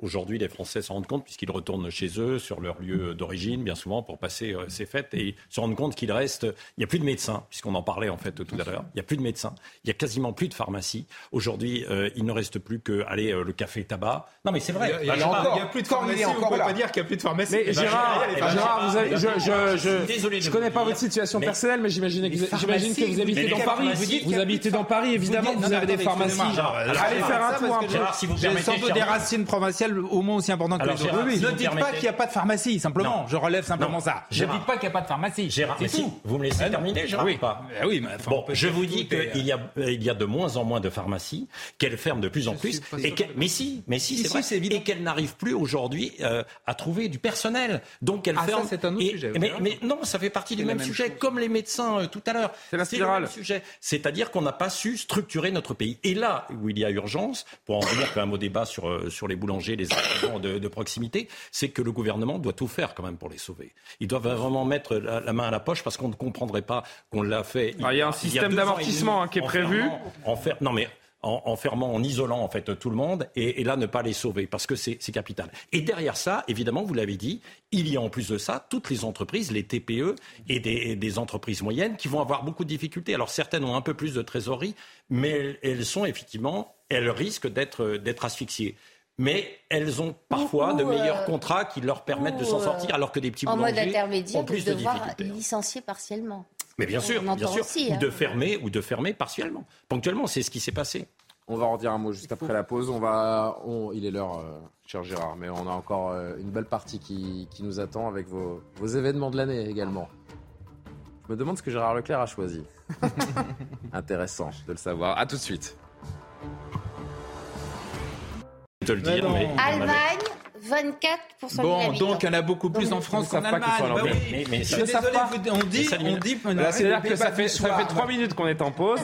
Aujourd'hui, les Français s'en rendent compte, puisqu'ils retournent chez eux, sur leur lieu d'origine, bien souvent, pour passer euh, ces fêtes, et se rendent compte qu'il reste. Il n'y a plus de médecins, puisqu'on en parlait en fait tout à l'heure. Il n'y a plus de médecins. Il n'y a quasiment plus de pharmacie. Aujourd'hui, euh, il ne reste plus que aller euh, le café tabac. Non, mais c'est vrai. Il n'y a, plus de pharmacie. On ne peut pas dire qu'il n'y a plus de pharmacie. Mais Gérard, Gérard je, je, je, connais pas votre situation personnelle, mais j'imagine que, j'imagine que vous habitez dans Paris. Vous habitez dans Paris, évidemment, vous avez des pharmacies. Allez faire un tour. Gérard, si vous permettez, des racines provinciales au moins aussi important que les autres. ne dites pas qu'il n'y a pas de pharmacie, simplement. Je relève simplement ça. Ne dites pas qu'il n'y a pas de pharmacie. Gérard, mais si, vous me laissez terminer, Gérard oui. pas eh oui, bon, je vous dis qu'il y, a, il y a de moins en moins de pharmacies, qu'elles ferment de plus en plus. Et mais si, mais si, c'est vrai. Et qu'elles n'arrivent plus aujourd'hui euh, à trouver du personnel. Donc elles ah, ferment. c'est un autre sujet. Mais, non, ça fait partie du même, sujet, comme les médecins euh, tout à l'heure. C'est la spirale. sujet. C'est-à-dire qu'on n'a pas su structurer notre pays. Et là où il y a urgence, pour en revenir quand même au débat sur, euh, sur les boulangers, les de, proximité, c'est que le gouvernement doit tout faire quand même pour les sauver. Ils doivent vraiment mettre la, main à la poche parce qu'on ne comprendrait pas qu'on l'a fait. il, y a un système d'amortissement hein, qui est prévu. En, non mais en, fermant, en isolant en fait tout le monde, et, là ne pas les sauver parce que c'est capital. Et derrière ça, évidemment, vous l'avez dit, il y a en plus de ça toutes les entreprises, les TPE et des, des, entreprises moyennes qui vont avoir beaucoup de difficultés. Alors certaines ont un peu plus de trésorerie, mais elles sont effectivement, elles risquent d'être asphyxiées mais elles ont parfois de meilleurs euh, contrats qui leur permettent de s'en euh, sortir, alors que des petits boulangers en mode intermédiaire, ont plus de, devoir licencier partiellement. Mais bien sûr, bien sûr, ou de hein. fermer ou de fermer partiellement. Ponctuellement, c'est ce qui s'est passé. On va en dire un mot juste après la pause. On va, il est l'heure, euh, cher Gérard, mais on a encore une belle partie qui, nous attend avec vos, vos événements de l'année également. Je me demande ce que Gérard Leclerc a choisi. [LAUGHS] Intéressant de le savoir. À tout de suite te le dire. Mais Allemagne. 24% Bon, donc il y en a beaucoup plus en France qu'en Allemagne. Bah oui. Mais, mais ça, désolé, pas. on dit, on dit. C'est-à-dire que ça fait, ça fait 3 minutes qu'on est en pause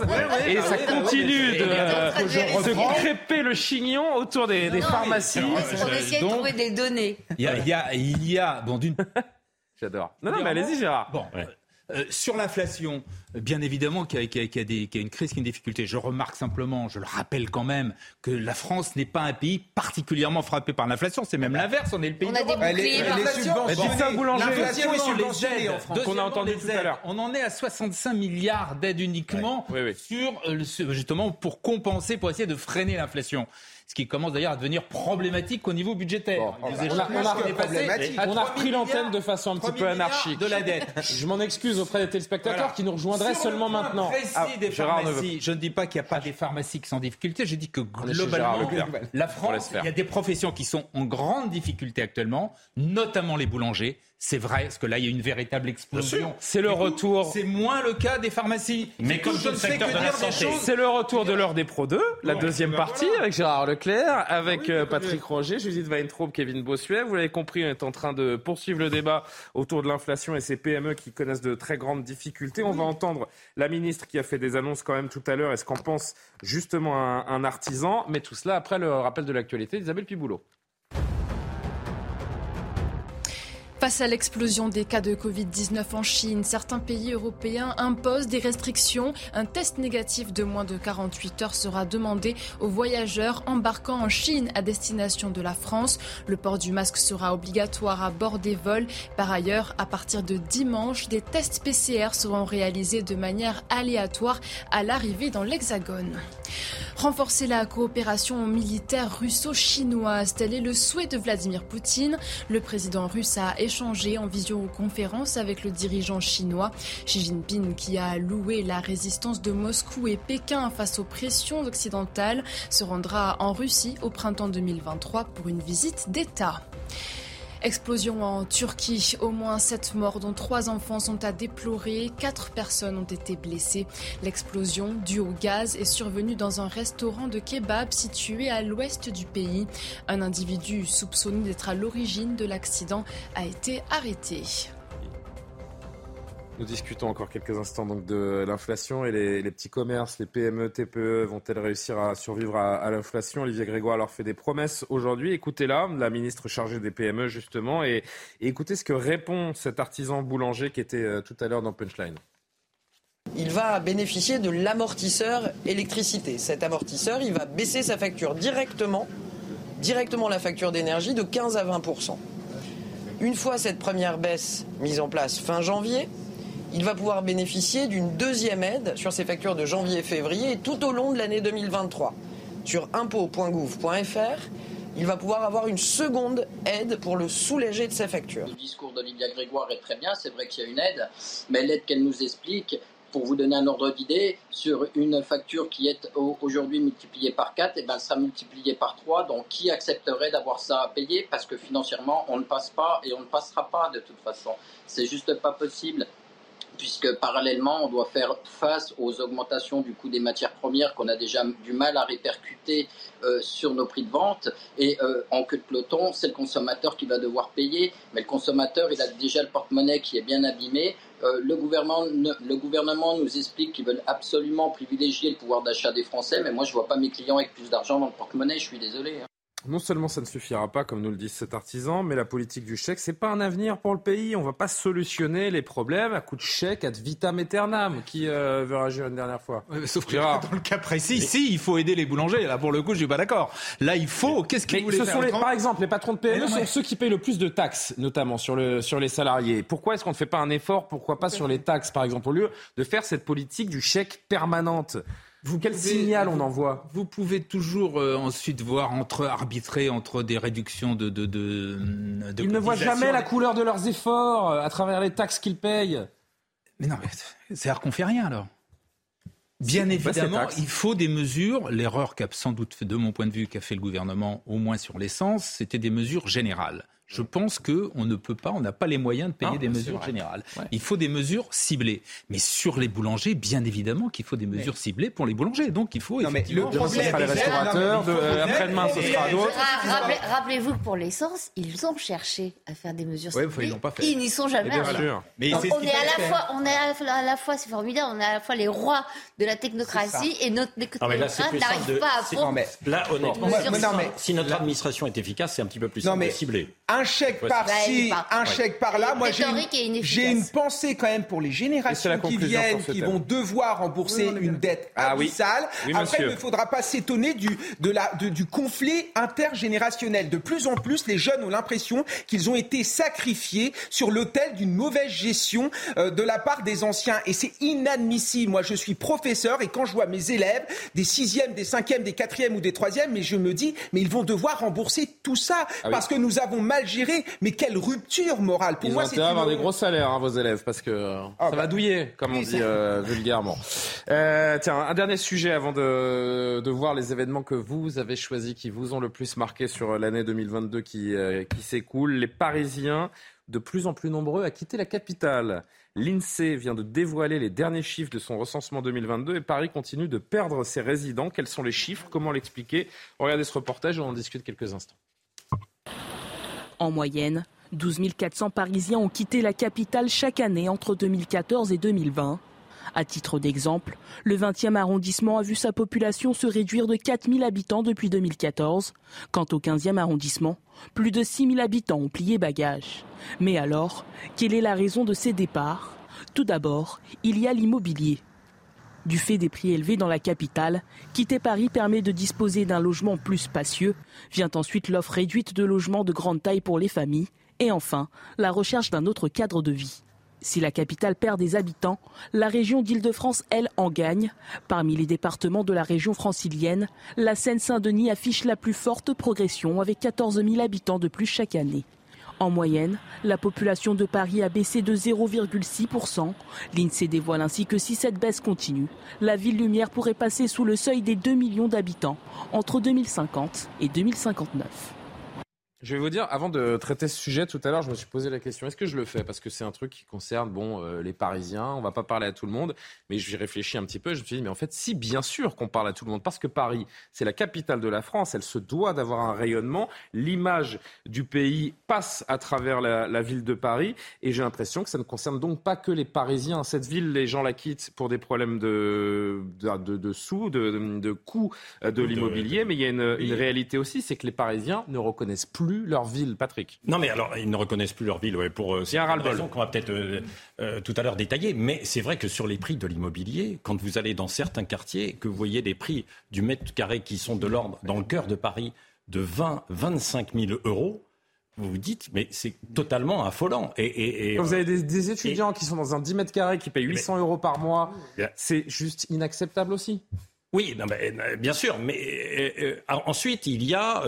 et ça continue de, de crêper le chignon autour des, des pharmacies. On essaie de trouver des données. Il y a, il y a, il y a bon d'une. [LAUGHS] J'adore. Non, non, mais allez-y, Gérard. Bon. Euh, sur l'inflation, bien évidemment qu'il y, a une crise, qui a une difficulté. Je remarque simplement, je le rappelle quand même, que la France n'est pas un pays particulièrement frappé par l'inflation. C'est même l'inverse. On est le pays. On a des boucliers. L'inflation est subventionnée en France. Qu'on a entendu tout à l'heure. On en est à 65 milliards d'aides uniquement sur euh, justement pour compenser, pour essayer de freiner l'inflation. ce qui commence d'ailleurs à devenir problématique au niveau budgétaire. on, a, repris l'antenne de façon un petit peu anarchique. De la dette. Je m'en excuse auprès des téléspectateurs qui nous rejoindraient seulement maintenant. Ah, je ne dis pas qu'il n'y a pas des pharmacies qui sont en difficulté, je dis que globalement, la France, il y a des professions qui sont en grande difficulté actuellement, notamment les boulangers c'est vrai, parce que là, il y a une véritable explosion. C'est le retour. C'est moins le cas des pharmacies. Mais comme je ne sais que dire C'est le retour de l'heure des Pro 2, la deuxième partie, avec Gérard Leclerc, avec euh, Patrick Roger, Judith Weintraub, Kevin Bossuet. Vous l'avez compris, on est en train de poursuivre le débat autour de l'inflation et ces PME qui connaissent de très grandes difficultés. On va entendre la ministre qui a fait des annonces quand même tout à l'heure et ce qu'en pense justement un, un artisan? Mais tout cela après le rappel de l'actualité d'Isabelle Piboulot. Face à l'explosion des cas de Covid-19 en Chine, certains pays européens imposent des restrictions. Un test négatif de moins de 48 heures sera demandé aux voyageurs embarquant en Chine à destination de la France. Le port du masque sera obligatoire à bord des vols. Par ailleurs, à partir de dimanche, des tests PCR seront réalisés de manière aléatoire à l'arrivée dans l'Hexagone. Renforcer la coopération militaire russo-chinoise, tel est le souhait de Vladimir Poutine. Le président russe a échangé en visioconférence avec le dirigeant chinois Xi Jinping qui a loué la résistance de Moscou et Pékin face aux pressions occidentales se rendra en Russie au printemps 2023 pour une visite d'État. Explosion en Turquie. Au moins sept morts, dont trois enfants, sont à déplorer. Quatre personnes ont été blessées. L'explosion, due au gaz, est survenue dans un restaurant de kebab situé à l'ouest du pays. Un individu soupçonné d'être à l'origine de l'accident a été arrêté. Nous discutons encore quelques instants donc de l'inflation et les, petits commerces, les PME, TPE vont-elles réussir à survivre à, l'inflation? Olivier Grégoire leur fait des promesses aujourd'hui. Écoutez-la, la ministre chargée des PME justement, et, écoutez ce que répond cet artisan boulanger qui était euh, tout à l'heure dans Punchline. Il va bénéficier de l'amortisseur électricité. Cet amortisseur, il va baisser sa facture directement, directement la facture d'énergie de 15 à 20% Une fois cette première baisse mise en place fin janvier, il va pouvoir bénéficier d'une deuxième aide sur ses factures de janvier et février et tout au long de l'année 2023. Sur impôt.gouv.fr, il va pouvoir avoir une seconde aide pour le soulager de ses factures. Le discours d'Olivia Grégoire est très bien, c'est vrai qu'il y a une aide, mais l'aide qu'elle nous explique, pour vous donner un ordre d'idée, sur une facture qui est aujourd'hui multipliée par 4, et sera multipliée par 3. Donc qui accepterait d'avoir ça à payer? Parce que financièrement, on ne passe pas et on ne passera pas de toute façon. C'est juste pas possible puisque parallèlement, on doit faire face aux augmentations du coût des matières premières qu'on a déjà du mal à répercuter euh, sur nos prix de vente. Et euh, en queue de peloton, c'est le consommateur qui va devoir payer, mais le consommateur, il a déjà le porte-monnaie qui est bien abîmé. Euh, le, gouvernement, le gouvernement nous explique qu'ils veulent absolument privilégier le pouvoir d'achat des Français, mais moi, je ne vois pas mes clients avec plus d'argent dans le porte-monnaie, je suis désolé. Hein. Non seulement ça ne suffira pas, comme nous le dit cet artisan, mais la politique du chèque, c'est pas un avenir pour le pays. On va pas solutionner les problèmes à coup de chèque ad vitam aeternam. Qui euh, veut réagir une dernière fois Sauf que dans le cas précis, si, il faut aider les boulangers. Là, pour le coup, je suis pas d'accord. Là, il faut. Qu'est-ce qu'ils voulaient faire les, Par exemple, les patrons de PME sont ceux qui payent le plus de taxes, notamment sur, le, sur les salariés. Pourquoi est-ce qu'on ne fait pas un effort Pourquoi pas sur les taxes, par exemple, au lieu de faire cette politique du chèque permanente? Vous, Quel signal on envoie Vous pouvez toujours euh, ensuite voir entre arbitrer entre des réductions de. de, de, Ils ne voient jamais la couleur de leurs efforts euh, à travers les taxes qu'ils payent. Mais non, mais c'est-à-dire qu'on fait rien alors. Bien évidemment, il faut des mesures. L'erreur qu'a sans doute, de mon point de vue, qu'a fait le gouvernement, au moins sur l'essence, c'était des mesures générales. Je pense qu'on ne peut pas, on n'a pas les moyens de payer des mesures générales. Il faut des mesures ciblées. Mais sur les boulangers, bien évidemment qu'il faut des mesures ciblées pour les boulangers. Donc il faut effectivement... le problème, les restaurateurs, après-demain ce sera d'autres. Rappelez-vous que pour l'essence, ils ont cherché à faire des mesures ciblées. ils n'ont pas fait. Ils n'y sont jamais arrivés. Mais on, est à la fois, on est à la fois, c'est formidable, on est à la fois les rois de la technocratie et notre technocratie n'arrive pas à Là, honnêtement, si notre administration est efficace, c'est un petit peu plus cibler un chèque par-ci, un chèque par-là. Moi, j'ai une, pensée quand même pour les générations qui viennent, qui vont devoir rembourser une dette ah abyssale. Après, il ne faudra pas s'étonner du, de la, du conflit intergénérationnel. De plus en plus, les jeunes ont l'impression qu'ils ont été sacrifiés sur l'autel d'une mauvaise gestion euh, de la part des anciens. Et c'est inadmissible. Moi, je suis professeur et quand je vois mes élèves, des sixièmes, des cinquièmes, des quatrièmes ou des troisièmes, mais je me dis, mais ils vont devoir rembourser tout ça ah parce que nous avons mal géré. Mais quelle rupture morale Pour moi, c'est avoir des gros salaires, hein, vos élèves, parce que euh, ah ça va bah. douiller, comme on dit euh, [LAUGHS] vulgairement. Euh, tiens, un dernier sujet avant de, de, voir les événements que vous avez choisis, qui vous ont le plus marqué sur l'année 2022 qui, qui s'écoule. Les Parisiens de plus en plus nombreux à quitter la capitale. L'INSEE vient de dévoiler les derniers chiffres de son recensement 2022 et Paris continue de perdre ses résidents. Quels sont les chiffres? Comment l'expliquer? Regardez ce reportage, on en discute quelques instants. En moyenne, 12 400 Parisiens ont quitté la capitale chaque année entre 2014 et 2020. À titre d'exemple, le 20e arrondissement a vu sa population se réduire de 4 000 habitants depuis 2014. Quant au 15e arrondissement, plus de 6 000 habitants ont plié bagage. Mais alors, quelle est la raison de ces départs? Tout d'abord, il y a l'immobilier. Du fait des prix élevés dans la capitale, quitter Paris permet de disposer d'un logement plus spacieux. Vient ensuite l'offre réduite de logements de grande taille pour les familles. Et enfin, la recherche d'un autre cadre de vie. Si la capitale perd des habitants, la région d'Île-de-France, elle, en gagne. Parmi les départements de la région francilienne, la Seine-Saint-Denis affiche la plus forte progression avec 14 000 habitants de plus chaque année. En moyenne, la population de Paris a baissé de 0,6%. L'INSEE dévoile ainsi que si cette baisse continue, la ville lumière pourrait passer sous le seuil des 2 millions d'habitants entre 2050 et 2059. Je vais vous dire, avant de traiter ce sujet, tout à l'heure, je me suis posé la question est-ce que je le fais? Parce que c'est un truc qui concerne bon, euh, les Parisiens. On va pas parler à tout le monde, mais j'y réfléchis un petit peu. Je me suis dit mais en fait, si bien sûr qu'on parle à tout le monde, parce que Paris, c'est la capitale de la France, elle se doit d'avoir un rayonnement. L'image du pays passe à travers la, ville de Paris, et j'ai l'impression que ça ne concerne donc pas que les Parisiens. Cette ville, les gens la quittent pour des problèmes de, de, de, sous, de, de coûts de l'immobilier, mais il y a une, une réalité aussi, c'est que les Parisiens ne reconnaissent plus leur ville, Patrick. Non, mais alors, ils ne reconnaissent plus leur ville, ouais, pour euh, c'est une raison qu'on va peut-être euh, euh, tout à l'heure détailler. Mais c'est vrai que sur les prix de l'immobilier, quand vous allez dans certains quartiers, que vous voyez des prix du mètre carré qui sont de l'ordre, dans le cœur de Paris, de 20, 25 000 euros, vous vous dites, mais c'est totalement affolant. Et, et, vous avez des, étudiants qui sont dans un 10 mètres carrés, qui payent 800 euros par mois, c'est juste inacceptable aussi. Oui, bien sûr, mais ensuite, il y a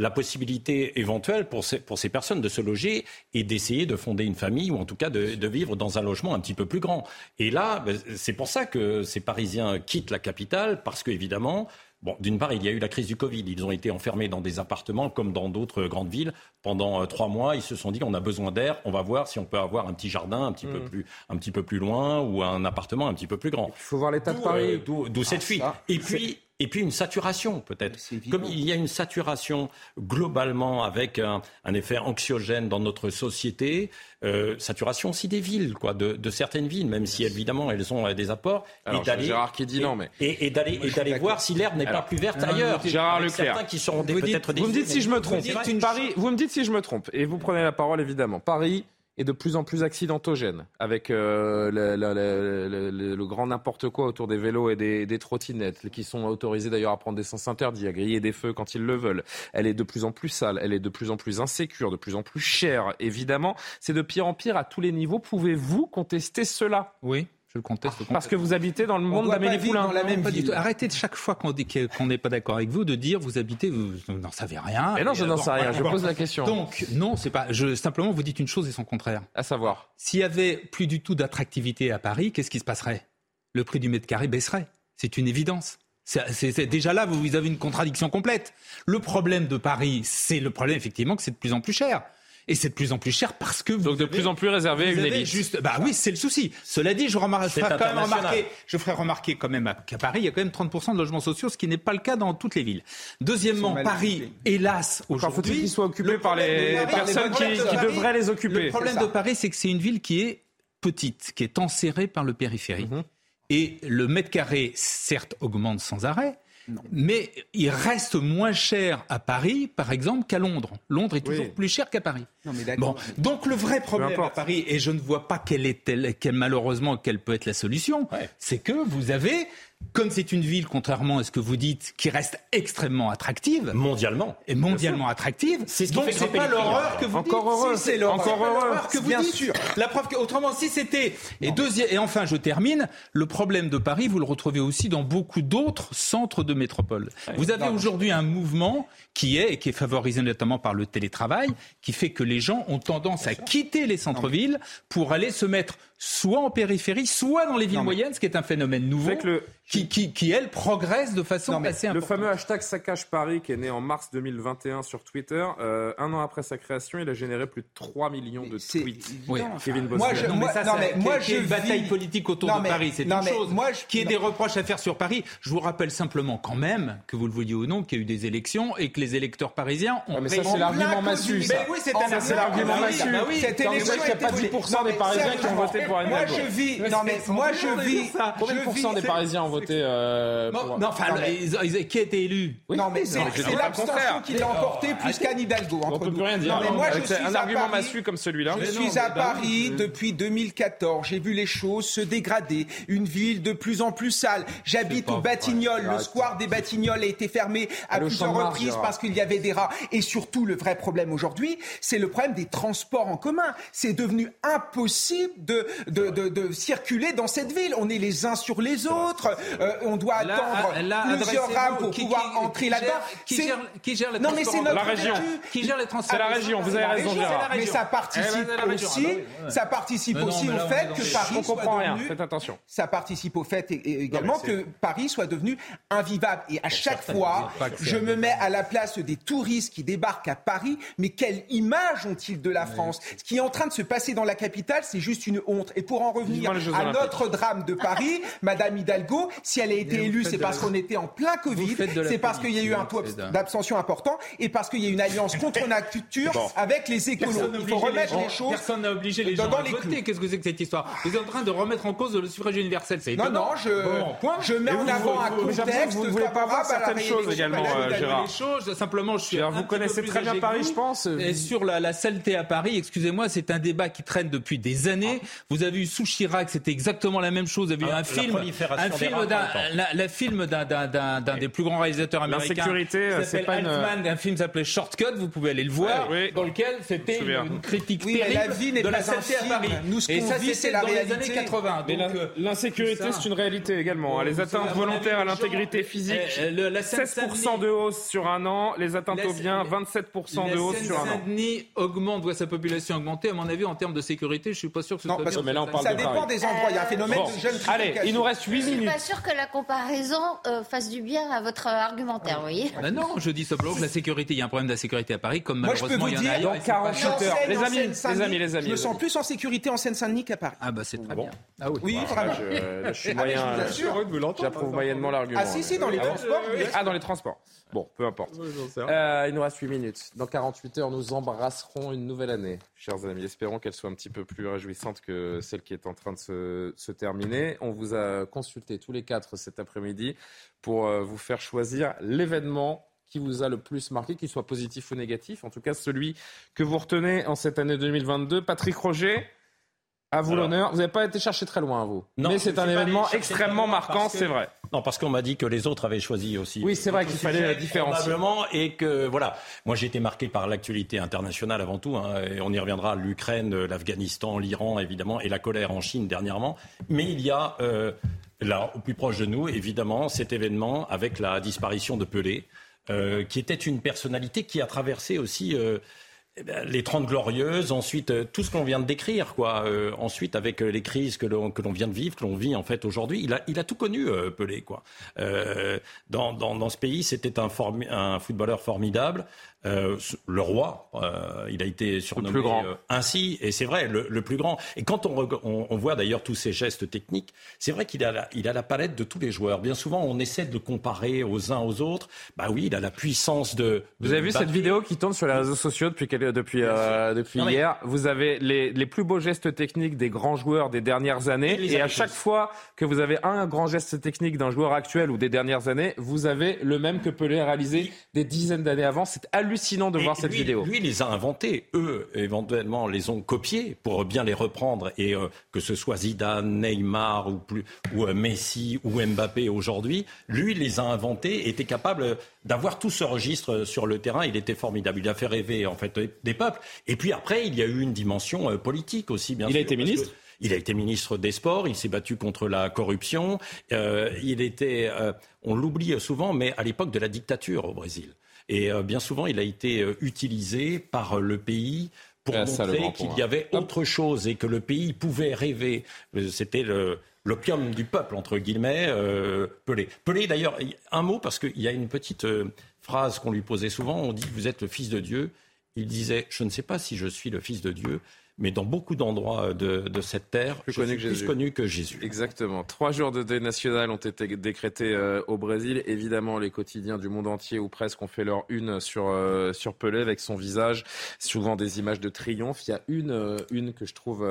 la possibilité éventuelle pour ces, pour ces personnes de se loger et d'essayer de fonder une famille ou en tout cas de, de, vivre dans un logement un petit peu plus grand. Et là, ben, c'est pour ça que ces Parisiens quittent la capitale parce qu'évidemment, Bon, d'une part, il y a eu la crise du Covid. Ils ont été enfermés dans des appartements comme dans d'autres grandes villes pendant euh, trois mois. Ils se sont dit qu'on a besoin d'air. On va voir si on peut avoir un petit jardin un petit peu mm. plus, un petit peu plus loin ou un appartement un petit peu plus grand. Il faut voir l'état de Paris. Euh, d'où cette ah, fuite. Et puis, et puis une saturation peut-être. Comme il y a une saturation globalement avec un, effet anxiogène dans notre société, euh, saturation aussi des villes, quoi, de, certaines villes, même si évidemment elles ont des apports. Alors, et Gérard qui dit non, mais et, d'aller et d'aller voir si l'herbe n'est pas plus verte ailleurs. Gérard Leclerc, qui seront peut-être Vous me dites si je me trompe. Paris, vous me dites si je me trompe, et vous prenez la parole évidemment. Paris est de plus en plus accidentogène, avec euh, le, grand n'importe quoi autour des vélos et des, trottinettes, qui sont autorisés d'ailleurs à prendre des sens interdits, à griller des feux quand ils le veulent. Elle est de plus en plus sale, elle est de plus en plus insécure, de plus en plus chère, évidemment. C'est de pire en pire à tous les niveaux. Pouvez-vous contester cela? Oui. Je le conteste. Parce que vous habitez dans le monde d'Amélie Poulain. Dans la même ville. Arrêtez de chaque fois qu'on dit qu'on n'est pas d'accord avec vous de dire vous habitez, vous n'en savez rien. Mais non, je n'en sais rien. Je pose la question. Donc non, c'est pas. Je simplement vous dites une chose et son contraire. À savoir. S'il y avait plus du tout d'attractivité à Paris, qu'est-ce qui se passerait? Le prix du mètre carré baisserait. C'est une évidence. C'est déjà là, vous avez une contradiction complète. Le problème de Paris, c'est le problème effectivement que c'est de plus en plus cher et c'est de plus en plus cher parce que vous donc de plus en plus réservé à une élite. Juste, bah oui, c'est le souci. Cela dit, je, ferai quand même remarquer, je ferai remarquer quand même qu'à Paris, il y a quand même 30% de logements sociaux, ce qui n'est pas le cas dans toutes les villes. Deuxièmement, Paris, hélas, aujourd'hui, faut-il qu'ils soient occupés par les personnes qui, devraient les occuper. Le problème de Paris, c'est que c'est une ville qui est petite, qui est enserrée par le périphérique. Mhm. Et le mètre carré, certes, augmente sans arrêt, Mais il reste moins cher à Paris, par exemple, qu'à Londres. Londres est toujours plus cher qu'à Paris. bon, donc le vrai problème à Paris, et je ne vois pas quelle est quelle, malheureusement quelle peut être la solution, c'est que vous avez comme c'est une ville, contrairement à ce que vous dites, qui reste extrêmement attractive. Mondialement. Et mondialement attractive. C'est ce qui fait pas l'horreur que vous Encore dites. Heureux. c'est Encore heureux. que vous bien sûr. La preuve que, autrement, si c'était. Et, deuxième, et enfin, je termine. Le problème de Paris, vous le retrouvez aussi dans beaucoup d'autres centres de métropole. Vous avez aujourd'hui un mouvement qui est, et qui est favorisé notamment par le télétravail, qui fait que les gens ont tendance à quitter les centres-villes pour aller se mettre soit en périphérie, soit dans les villes moyennes, ce qui est un phénomène nouveau, le... qui, qui, qui, elle, progresse de façon assez importante. Le fameux hashtag Saccage Paris, qui est né en mars 2021 sur Twitter, euh, un an après sa création, il a généré plus de 3 millions de tweets. Oui. Kevin Bossuet. Moi, je, non, mais ça, non, mais moi, je une bataille politique autour de Paris, c'est une chose. Moi, je... Qui ait des reproches à faire sur Paris, je vous rappelle simplement quand même, que vous le vouliez ou non, qu'il y a eu des élections et que les électeurs parisiens ont... mais ça, c'est l'argument massu. Oui, c'est l'argument massu. Cette élection, il n'y a pas 10% des Parisiens qui ont voté pour moi, je vis. Non, mais moi, je vis. Combien de pourcents des Parisiens ont voté euh, pour... Non, enfin, qui a été élu Non, mais c'est l'abstention qui l'a emporté plus qu'Anne Hidalgo. On peut plus rien dire. moi, je suis un argument massu comme celui-là. Je suis à Paris depuis 2014. J'ai vu les choses se dégrader. Une ville de plus en plus sale. J'habite au Batignolles. Le square des Batignolles a été fermé à plusieurs reprises parce qu'il y avait des rats. Et surtout, le vrai problème aujourd'hui, c'est le problème des transports en commun. C'est devenu impossible de, de, de, circuler dans cette ville. On est les uns sur les autres. Euh, on doit attendre plusieurs rames pour pouvoir entrer là-dedans. Qui, gère, qui gère les non, mais c'est notre la région. Qui gère les transports C'est la région. Vous avez raison, Gérard. Mais ça participe eh ben, aussi, ah bah ça participe aussi au fait que Paris soit devenu. Faites attention. Ça participe au fait également que Paris soit devenu invivable. Et à chaque fois, je me mets à la place des touristes qui débarquent à Paris. Mais quelle image ont-ils de la France? Ce qui est en train de se passer dans la capitale, c'est juste une honte. Et pour en revenir à notre drame de Paris, [LAUGHS] Madame Hidalgo, si elle a été élue, c'est parce qu'on était en plein Covid, c'est parce qu'il y a eu un taux d'abstention important et parce qu'il y a une alliance contre [LAUGHS] nature avec les écolos. Il faut remettre les choses. Personne n'a obligé les gens à voter. Qu'est-ce que c'est que cette histoire? Vous êtes en train de remettre en cause le suffrage universel. C'est non, non, je, je mets en avant un contexte. Vous ne voulez pas voir certaines choses également, Gérard. Simplement, je suis. Vous connaissez très bien Paris, je pense. Et sur la saleté à Paris, excusez-moi, c'est un débat qui traîne depuis des années. Vous avez eu sous Chirac, c'était exactement la même chose. Vous avez eu ah, un film, un film d'un, la, film d'un, d'un, d'un, des plus grands réalisateurs américains. L'insécurité, c'est pas une... Un film s'appelait Shortcut, vous pouvez aller le voir, dans lequel c'était une, critique terrible la vie de la santé à Paris. Nous, ce qu'on vit, c'est la dans réalité. les années 80. Euh, l'insécurité, c'est une réalité également. Les atteintes volontaires à l'intégrité physique, 16% de hausse sur un an. Les atteintes au bien, 27% de hausse sur un an. Augmente, voit sa population augmenter. À mon avis, en termes de sécurité, je suis pas sûr que ce soit Mais là, on parle ça dépend des endroits. Il y a un phénomène de jeunes Allez, il nous reste 8 minutes. Je suis pas sûr que la comparaison euh, fasse du bien à votre argumentaire, vous voyez. Ben non, je dis simplement que la sécurité, il y a un problème de la sécurité à Paris, comme malheureusement il y en a ailleurs. Dans 48 heures. Les amis, les amis, les amis. Je me sens plus en sécurité en Seine-Saint-Denis qu'à Paris. Ah bah c'est très bien. Ah oui, vraiment. Je suis moyen. J'approuve moyennement l'argument. Ah si, si, dans les transports. Ah, dans les transports. Bon, peu importe. Euh, il nous reste 8 minutes. Dans 48 heures, nous embrasserons une nouvelle année, chers amis. Espérons qu'elle soit un petit peu plus réjouissante que celle qui est en train de se, se terminer. On vous a consulté tous les quatre cet après-midi pour euh, vous faire choisir l'événement qui vous a le plus marqué, qu'il soit positif ou négatif. En tout cas, celui que vous retenez en cette année 2022. Patrick Roger à vous l'honneur. Vous n'avez pas été chercher très loin, vous. Non, Mais c'est un événement extrêmement marquant, c'est vrai. Non, parce qu'on m'a dit que les autres avaient choisi aussi. Oui, c'est vrai qu'il fallait différencier. Et que, voilà, moi j'ai été marqué par l'actualité internationale avant tout. Hein, et on y reviendra, l'Ukraine, l'Afghanistan, l'Iran, évidemment, et la colère en Chine dernièrement. Mais il y a, euh, là, au plus proche de nous, évidemment, cet événement avec la disparition de Pelé, euh, qui était une personnalité qui a traversé aussi... Euh, eh ben, les Trente Glorieuses, ensuite euh, tout ce qu'on vient de décrire, quoi. Euh, ensuite avec euh, les crises que l'on que l'on vient de vivre, que l'on vit en fait aujourd'hui, il a il a tout connu Pelé, quoi. Dans, dans, dans ce pays, c'était un, un footballeur formidable. Euh, le roi, euh, il a été surnommé le plus grand. Euh, ainsi, et c'est vrai, le, plus grand. Et quand on, on, voit d'ailleurs tous ces gestes techniques, c'est vrai qu'il a, la, il a la palette de tous les joueurs. Bien souvent, on essaie de le comparer aux uns aux autres. Bah oui, il a la puissance de. Vous avez vu cette vidéo qui tourne sur les réseaux sociaux depuis, depuis, depuis hier? Vous avez les, les, plus beaux gestes techniques des grands joueurs des dernières années. Et, à chaque fois que vous avez un grand geste technique d'un joueur actuel ou des dernières années, vous avez le même que Pelé réalisé des dizaines d'années avant. C'est hallucinant de voir cette vidéo. Lui, il les a inventés. Eux, éventuellement, les ont copiés pour bien les reprendre. Et euh, que ce soit Zidane, Neymar ou, plus, ou euh, Messi ou Mbappé aujourd'hui, lui, il les a inventés, était capable d'avoir tout ce registre sur le terrain. Il était formidable. Il a fait rêver en fait des peuples. Et puis après, il y a eu une dimension euh, politique aussi, bien il sûr. Il a été ministre. Il a été ministre des Sports, il s'est battu contre la corruption. il était, on l'oublie souvent, mais à l'époque de la dictature au Brésil. Et euh, bien souvent, il a été euh, utilisé par euh, le pays pour montrer qu'il y avait autre chose et que le pays pouvait rêver. C'était l'opium du peuple, entre guillemets, Pelé. Pelé, d'ailleurs, un mot, parce qu'il y a une petite phrase qu'on lui posait souvent, on dit, vous êtes le fils de Dieu. Il disait, je ne sais pas si je suis le fils de Dieu, mais dans beaucoup d'endroits de, cette terre, plus je connu suis que plus connu que Jésus. Exactement. Trois jours de deuil national ont été décrétés euh, au Brésil. Évidemment, les quotidiens du monde entier ou presque ont fait leur une sur, euh, sur Pelé avec son visage, souvent des images de triomphe. Il y a une, euh, une que je trouve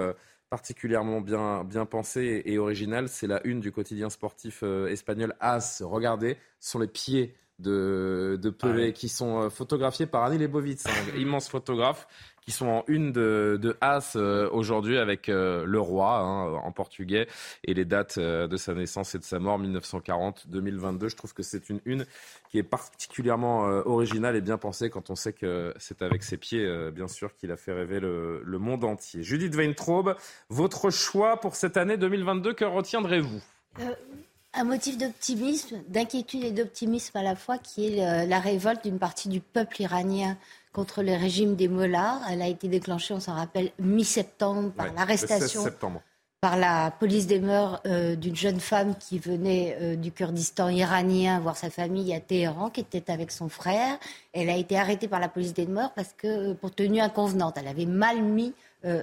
particulièrement bien, bien pensée et, originale, c'est la une du quotidien sportif espagnol AS. Regardez, ce sont les pieds de, de Pelé ah qui sont photographiés par Annie Lebovitz, un [LAUGHS] immense photographe qui sont en une de, de As euh, aujourd'hui avec euh, le roi hein, en portugais et les dates euh, de sa naissance et de sa mort 1940-2022. Je trouve que c'est une une qui est particulièrement originale et bien pensée quand on sait que c'est avec ses pieds, bien sûr, qu'il a fait rêver le, le monde entier. Judith Weintraub, votre choix pour cette année 2022, que retiendrez-vous? Un motif d'optimisme, d'inquiétude et d'optimisme à la fois, qui est la révolte d'une partie du peuple iranien contre le régime des Mollahs. Elle a été déclenchée, on s'en rappelle, mi-septembre par l'arrestation par la police des mœurs euh, d'une jeune femme qui venait euh, du Kurdistan iranien voir sa famille à Téhéran, qui était avec son frère. Elle a été arrêtée par la police des mœurs parce que euh, pour tenue inconvenante, elle avait mal mis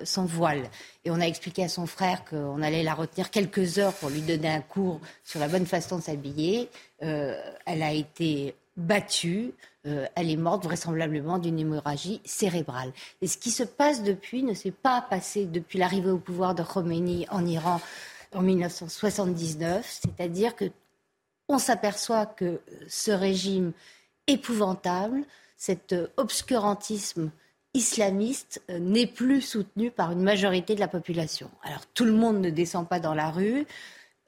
son voile. Et on a expliqué à son frère qu'on allait la retenir quelques heures pour lui donner un cours sur la bonne façon de s'habiller. elle a été battue. Euh, elle est morte vraisemblablement d'une hémorragie cérébrale. Et ce qui se passe depuis ne s'est pas passé depuis l'arrivée au pouvoir de Khomeini en Iran en 1979, c'est-à-dire que on s'aperçoit que ce régime épouvantable, cet obscurantisme islamiste euh, n'est plus soutenu par une majorité de la population. Alors tout le monde ne descend pas dans la rue.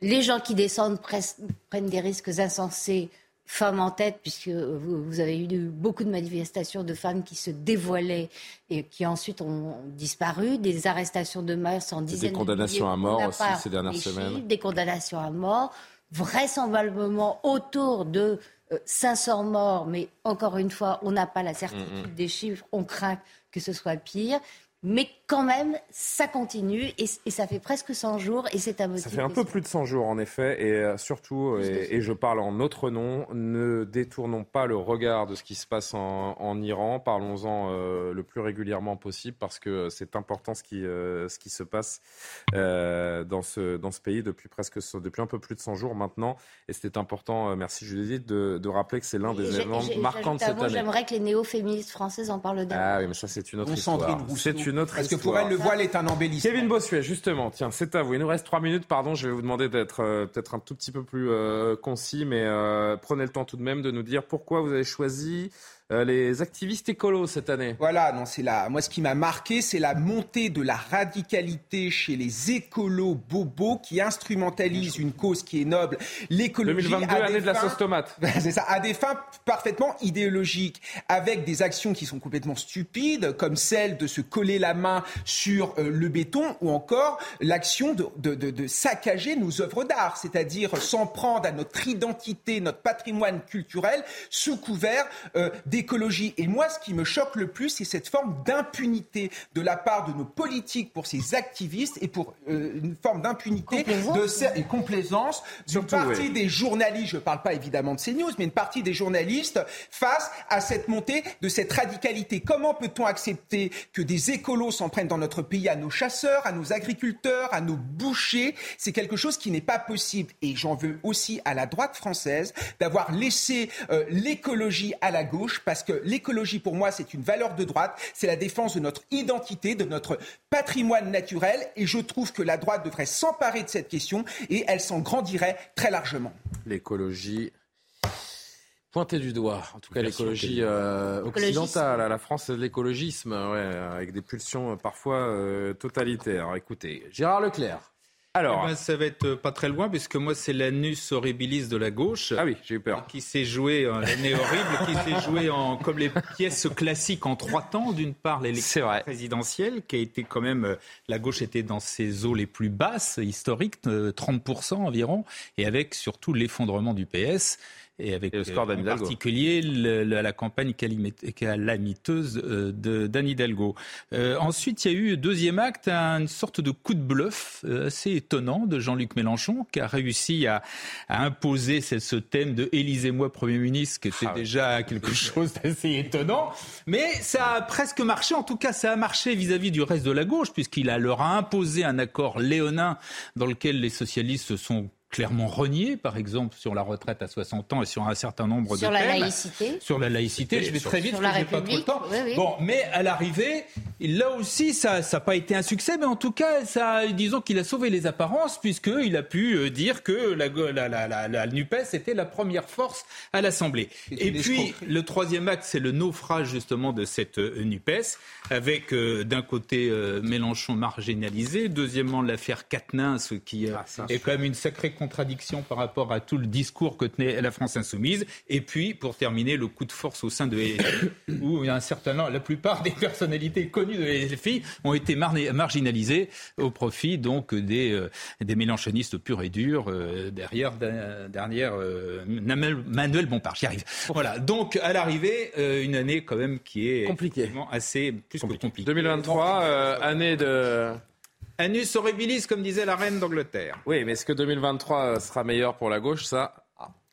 Les gens qui descendent prennent des risques insensés femmes en tête, puisque vous, avez eu beaucoup de manifestations de femmes qui se dévoilaient et qui ensuite ont disparu, des arrestations de masse en dizaines de Des condamnations à mort aussi ces dernières semaines. des condamnations à mort, vraisemblablement autour de 500 euh, morts, mais encore une fois, on n'a pas la certitude des chiffres, on craint que ce soit pire. Mais quand même, ça continue et, ça fait presque 100 jours et c'est un motif. Ça fait un peu plus de 100 jours en effet et euh, surtout, et, je parle en notre nom, ne détournons pas le regard de ce qui se passe en, Iran, parlons-en euh, le plus régulièrement possible parce que c'est important ce qui, euh, ce qui se passe dans, ce, dans ce pays depuis presque depuis un peu plus de 100 jours maintenant et c'était important, merci Judith, de, de rappeler que c'est l'un des événements marquants de cette année. J'aimerais que les néo-féministes françaises en parlent davantage. Ah oui, mais ça c'est une autre histoire. Parce que pour elle, le voile est un embellissement. Kevin Bossuet, justement, tiens, c'est à vous. Il nous reste trois minutes, pardon. Je vais vous demander d'être euh, peut-être un tout petit peu plus euh, concis, mais euh, prenez le temps tout de même de nous dire pourquoi vous avez choisi euh, les activistes écolos cette année. Voilà, non, c'est là. Moi, ce qui m'a marqué, c'est la montée de la radicalité chez les écolos bobos qui instrumentalisent une cause qui est noble, l'écologie. 2022, année de la sauce tomate. [LAUGHS] c'est ça, à des fins parfaitement idéologiques, avec des actions qui sont complètement stupides, comme celle de se coller la main sur euh, le béton, ou encore l'action de, de, de, de saccager nos œuvres d'art, c'est-à-dire s'en prendre à notre identité, notre patrimoine culturel, sous couvert euh, des d'écologie. Et moi, ce qui me choque le plus, c'est cette forme d'impunité de la part de nos politiques pour ces activistes et pour euh, une forme d'impunité de, et complaisance d'une partie des journalistes, je ne parle pas évidemment de CNews, mais une partie des journalistes face à cette montée de cette radicalité. Comment peut-on accepter que des écolos s'en prennent dans notre pays à nos chasseurs, à nos agriculteurs, à nos bouchers? C'est quelque chose qui n'est pas possible. Et j'en veux aussi à la droite française d'avoir laissé euh, l'écologie à la gauche, parce que l'écologie, pour moi, c'est une valeur de droite, c'est la défense de notre identité, de notre patrimoine naturel, et je trouve que la droite devrait s'emparer de cette question, et elle s'en grandirait très largement. L'écologie, pointé du doigt. En tout cas, l'écologie euh, occidentale. La France, c'est de l'écologisme, avec des pulsions euh, parfois totalitaires. Écoutez, Gérard Leclerc. Alors, eh ben, ça va être pas très loin, puisque moi, c'est l'anus horribilis de la gauche. Ah oui, j'ai eu peur. Qui s'est joué, l'année horrible, qui s'est [LAUGHS] joué en, comme les pièces classiques en trois temps. D'une part, l'élection présidentielle, qui a été quand même, euh, la gauche était dans ses eaux les plus basses, historiques, 30% euh, environ, et avec surtout l'effondrement du PS et avec le score euh, en particulier la campagne calamiteuse euh, d'Anne Hidalgo. Euh, ensuite, il y a eu deuxième acte une sorte de coup de bluff assez étonnant de Jean-Luc Mélenchon qui a réussi à, imposer ce, thème de Élisez-moi Premier ministre, qui était ah déjà quelque [LAUGHS] chose d'assez étonnant. Mais ça a presque marché, en tout cas ça a marché vis-à-vis du reste de la gauche, puisqu'il leur a imposé un accord léonin dans lequel les socialistes se sont clairement renié, par exemple, sur la retraite à 60 ans et sur un certain nombre de sur la laïcité. Sur la laïcité, je vais très vite, parce que pas trop de temps. Bon, mais à l'arrivée, là aussi, ça n'a pas été un succès, mais en tout cas, ça, disons qu'il a sauvé les apparences, puisqu'il a pu euh, dire que la, la, la, la, NUPES était la première force à l'Assemblée. Et puis, le troisième acte, c'est le naufrage, justement, de cette euh, NUPES, avec euh, d'un côté Mélenchon marginalisé, deuxièmement l'affaire ce qui ah, est quand même une sacrée contradiction par rapport à tout le discours que tenait la France insoumise. Et puis, pour terminer, le coup de force au sein de LFI, [COUGHS] où il y a un certain nombre, la plupart des personnalités connues de LFI ont été marginalisées au profit donc des, euh, des mélanchonistes purs et durs euh, derrière, dernière euh, Manuel Bompard. J'y arrive. Voilà. Donc, à l'arrivée, une année quand même qui est compliquée, assez plus compliquée. 2023, année de Anus horribilis, comme disait la reine d'Angleterre. Oui, mais est-ce que 2023 sera meilleur pour la gauche? Ça,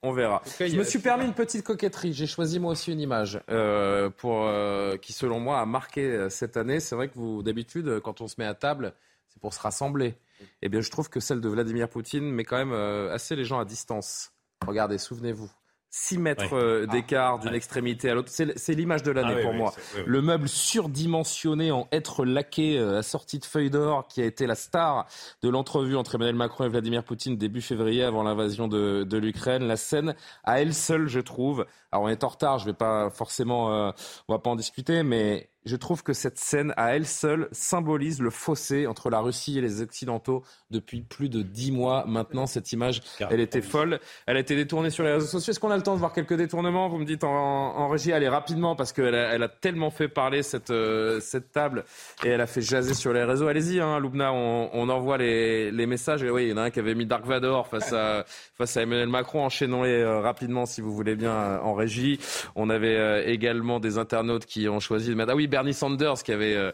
on verra. je me suis permis une petite coquetterie. J'ai choisi moi aussi une image euh, pour, euh, qui, selon moi, a marqué euh, cette année. C'est vrai que vous, d'habitude, quand on se met à table, c'est pour se rassembler. Eh bien, je trouve que celle de Vladimir Poutine met quand même assez les gens à distance. Regardez, souvenez-vous. 6 mètres euh, d'écart d'une extrémité à l'autre. C'est l'image de l'année ah pour moi. Le meuble surdimensionné en être laqué euh, assorti de feuilles d'or qui a été la star de l'entrevue entre Emmanuel Macron et Vladimir Poutine début février avant l'invasion de, de l'Ukraine. La scène à elle seule, je trouve. Alors on est en retard, je vais pas forcément, euh, on va pas en discuter, mais je trouve que cette scène, à elle seule, symbolise le fossé entre la Russie et les Occidentaux depuis plus de dix mois maintenant. Cette image, elle était folle. Elle a été détournée sur les réseaux sociaux. Est-ce qu'on a le temps de voir quelques détournements? Vous me dites en, régie, allez rapidement, parce qu'elle a, elle a tellement fait parler cette, euh, cette table et elle a fait jaser sur les réseaux. Allez-y, hein, Loubna, on, on, envoie les, les messages. Et oui, il y en a un qui avait mis Dark Vador face à, face à Emmanuel Macron. Enchaînons-les euh, rapidement, si vous voulez bien, euh, en régie. On avait également des internautes qui ont choisi de mettre... Ah oui, Bernie Sanders qui avait euh,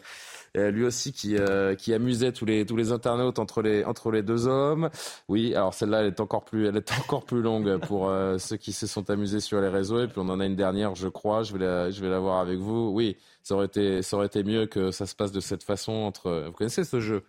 euh, lui aussi qui, euh, qui amusait tous les, tous les internautes entre les, entre les deux hommes. Oui, alors celle-là, elle est encore plus, elle est encore plus longue pour [LAUGHS] ceux qui se sont amusés sur les réseaux. Et puis on en a une dernière, je crois. Je vais la, je vais la voir avec vous. Oui, ça aurait été, ça aurait été mieux que ça se passe de cette façon entre. Vous connaissez ce jeu?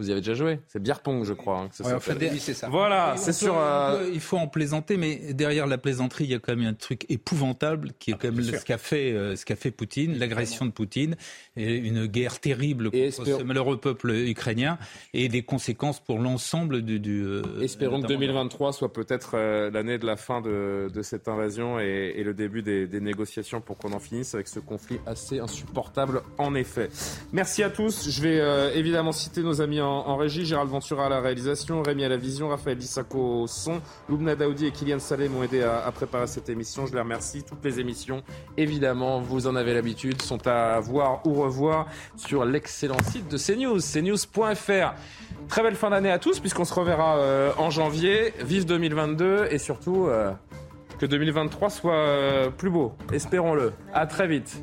Vous y avez déjà joué C'est Bierpong, je crois. Hein, c'est ça. Voilà, c'est sûr. Euh, il faut en plaisanter, mais derrière la plaisanterie, il y a quand même un truc épouvantable qui est ah, quand même ce qu'a fait, euh, ce qu'a fait Poutine, l'agression de Poutine, et une guerre terrible contre ce malheureux peuple ukrainien et des conséquences pour l'ensemble du. du euh, Espérons que 2023 soit peut-être l'année de la fin de, de cette invasion et, et le début des, des négociations pour qu'on en finisse avec ce conflit assez insupportable, en effet. Merci à tous. Je vais évidemment citer nos amis en en, régie, Gérald Ventura à la réalisation, Rémi à la vision, Raphaël Lissako au son, Loubna Daoudi et Kylian Salé m'ont aidé à, préparer cette émission. Je les remercie. Toutes les émissions, évidemment, vous en avez l'habitude, sont à voir ou revoir sur l'excellent site de CNews, cnews.fr. Très belle fin d'année à tous, puisqu'on se reverra euh, en janvier. Vive 2022 et surtout, euh, que 2023 soit euh, plus beau. Espérons-le. À très vite.